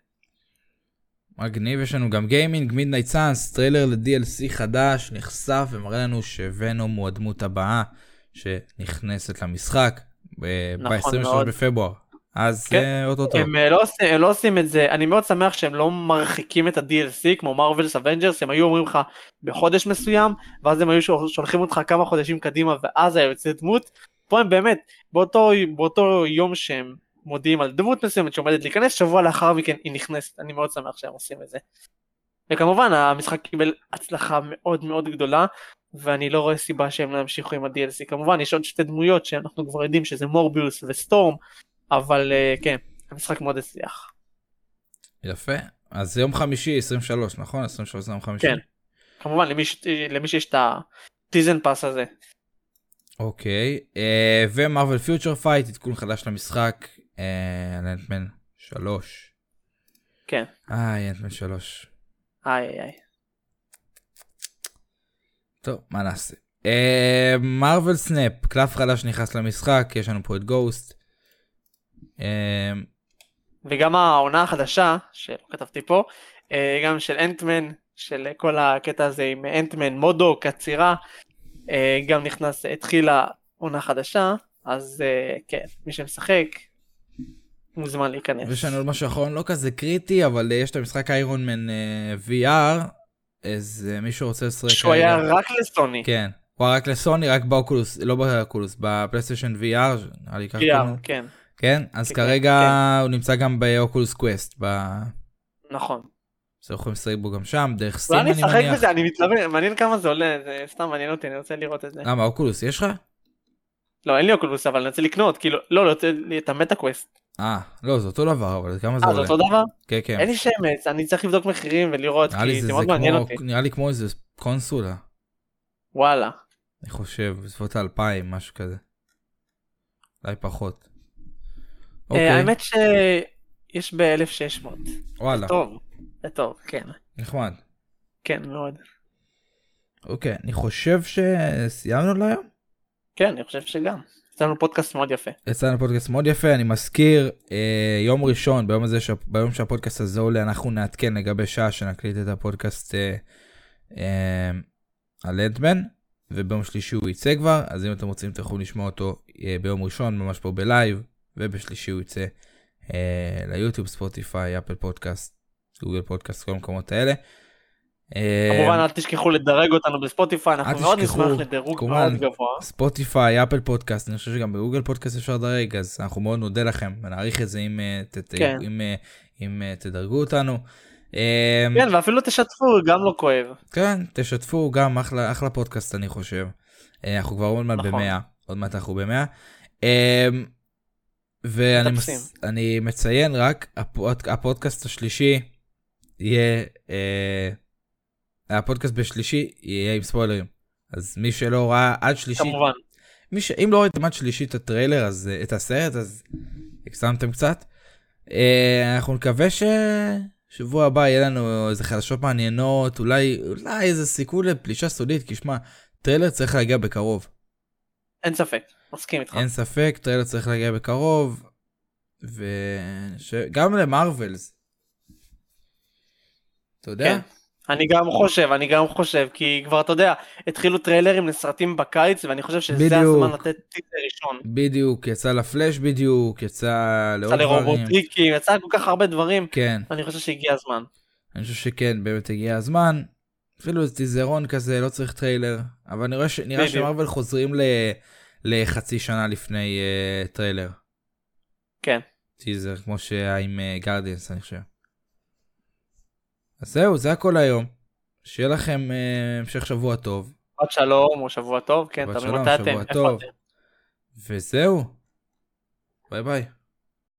S6: מגניב, יש לנו גם gaming, Midnight Suns, טריילר ל-DLC חדש, נחשף ומראה לנו שוונום הוא הדמות הבאה שנכנסת למשחק ב-
S7: נכון
S6: ב-23
S7: מאוד.
S6: בפברואר. אז
S7: כן.
S6: אה, אוטוטו.
S7: הם אה, לא הם לא עושים את זה, אני מאוד שמח שהם לא מרחיקים את ה-DLC כמו Marvel's Avengers, הם היו אומרים לך בחודש מסוים, ואז הם היו שול- שולחים אותך כמה חודשים קדימה ואז היה יוצא דמות. פה הם באמת, באותו, באותו יום שהם מודיעים על דמות מסוימת שעומדת להיכנס, שבוע לאחר מכן היא נכנסת, אני מאוד שמח שהם עושים את זה. וכמובן המשחק קיבל הצלחה מאוד מאוד גדולה, ואני לא רואה סיבה שהם לא ימשיכו עם ה-DLC. כמובן יש עוד שתי דמויות שאנחנו כבר יודעים שזה מורביוס וסטורם, אבל uh, כן, המשחק מאוד הצליח.
S6: יפה. אז זה יום חמישי 23 נכון? 23 זה יום חמישי?
S7: כן. כמובן למי, ש... למי שיש את ה season pass הזה.
S6: אוקיי. אה, ו Marvel Future Fight עדכון חדש למשחק. אה, אנטמן 3.
S7: כן.
S6: איי אנטמן 3.
S7: איי איי איי.
S6: טוב מה נעשה. Marvel Snap קלף חדש נכנס למשחק יש לנו פה את Ghost. אה,
S7: וגם העונה החדשה שלא כתבתי פה, אה, גם של אנטמן, של כל הקטע הזה עם אנטמן מודוק, עצירה, אה, גם נכנס, התחילה עונה חדשה, אז אה, כן, מי שמשחק מוזמן להיכנס.
S6: ויש לנו משהו אחרון לא כזה קריטי אבל אה, יש את המשחק Iron Man אה, VR. אז אה, מישהו רוצה לשחק.
S7: שהוא היה? רק לסוני.
S6: כן. הוא היה רק לסוני רק באוקולוס לא באוקולוס בפלייסטיישן VR. נראה לי ככה
S7: VR. כן,
S6: כן אז
S7: כן,
S6: כרגע
S7: כן.
S6: הוא נמצא גם ב Oculus Quest. ב...
S7: נכון.
S6: אז יכולים לשחק בו גם שם דרך סים
S7: אולי אני
S6: אני
S7: אשחק
S6: מניח.
S7: בזה, אני מתלבט, מעניין כמה זה עולה, זה סתם מעניין אותי, אני רוצה לראות את זה.
S6: למה אוקולוס יש לך?
S7: לא, אין לי אוקולוס, אבל אני רוצה לקנות, כאילו, לא, לא, את ה Meta Quest.
S6: אה לא זה אותו דבר אבל כמה זה
S7: אה, זה
S6: עולה?
S7: אותו דבר?
S6: כן כן.
S7: אין לי שמץ, אני צריך לבדוק מחירים ולראות, כי
S6: זה
S7: זה
S6: זה
S7: מאוד מעניין אותי.
S6: נראה לי כמו איזה קונסולה.
S7: וואלה.
S6: אני חושב בסביבות האלפיים משהו כזה. אולי פחות.
S7: אה,
S6: אוקיי
S7: האמת שיש ב-1600.
S6: וואלה
S7: טוב, זה טוב, כן.
S6: נחמד.
S7: כן, מאוד.
S6: אוקיי אני חושב שסיימנו להיום.
S7: כן, אני חושב שגם. יש לנו פודקאסט מאוד יפה.
S6: יצא לנו פודקאסט מאוד יפה אני מזכיר אה, יום ראשון ביום הזה ש... ביום שהפודקאסט הזה עולה אנחנו נעדכן לגבי שעה שנקליט את הפודקאסט אה, אה, על אנטמן וביום שלישי הוא יצא כבר אז אם אתם רוצים תוכלו לשמוע אותו אה, ביום ראשון ממש פה ב live ובשלישי הוא יצא אה, ליוטיוב ספוטיפיי Apple Podcast Google Podcast כל המקומות האלה. אה,
S7: כמובן אל תשכחו לדרג אותנו בספוטיפיי, אנחנו מאוד נשמח לדירוג. מאוד גבוה.
S6: ספוטיפיי, Apple Podcast, אני חושב שגם ב Google Podcast אפשר לדרג, אז אנחנו מאוד נודה לכם ונעריך את זה אם, אה,
S7: כן.
S6: אם, אה, אם תדרגו אותנו.
S7: כן, ואפילו תשתפו, גם לא כואב.
S6: כן, תשתפו גם אחלה, אחלה פודקאסט אני חושב. אנחנו כבר עוד מעט
S7: נכון.
S6: במאה, עוד מעט אנחנו במאה. אה, ואני. מס, מציין רק, הפוד, הפודקאסט השלישי יהיה, הפודקאסט בשלישי יהיה עם ספוילרים. אז מי שלא ראה עד שלישי,
S7: כמובן.
S6: מי ש... אם לא ראיתם עד שלישי את הטריילר אז אה, את הסרט אז הגזמתם קצת. אה, אנחנו נקווה ששבוע הבא יהיה לנו איזה חדשות מעניינות אולי אולי איזה סיכוי לפלישה סודית כי שמע טריילר צריך להגיע בקרוב
S7: אין ספק, מסכים איתך.
S6: אין ספק טריילר צריך להגיע בקרוב. וגם למרווילס. אתה יודע?
S7: כן. אני גם חושב, אני גם חושב, כי כבר אתה יודע, התחילו טריילרים לסרטים בקיץ, ואני חושב שזה
S6: בדיוק.
S7: הזמן לתת טיזר ראשון.
S6: בדיוק יצא לפלאש בדיוק יצא
S7: יצא
S6: לעוד דברים.
S7: לרובוטריקים, יצא כל כך הרבה דברים,
S6: כן.
S7: אני חושב שהגיע הזמן.
S6: אני חושב שכן, באמת הגיע הזמן. אפילו איזה טיזרון כזה, לא צריך טריילר. אבל נראה, ש... נראה. שמרוויל חוזרים ל... לחצי שנה לפני אה, טריילר.
S7: כן.
S6: טיזר, כמו שהיה עם גרדיאנס, אני חושב. אז זהו, זה הכל היום. שיהיה לכם uh, המשך שבוע טוב.
S7: שבת שלום או שבוע טוב, כן,
S6: שלום,
S7: מתי אתם, איפה. אתם.
S6: וזהו. ביי ביי.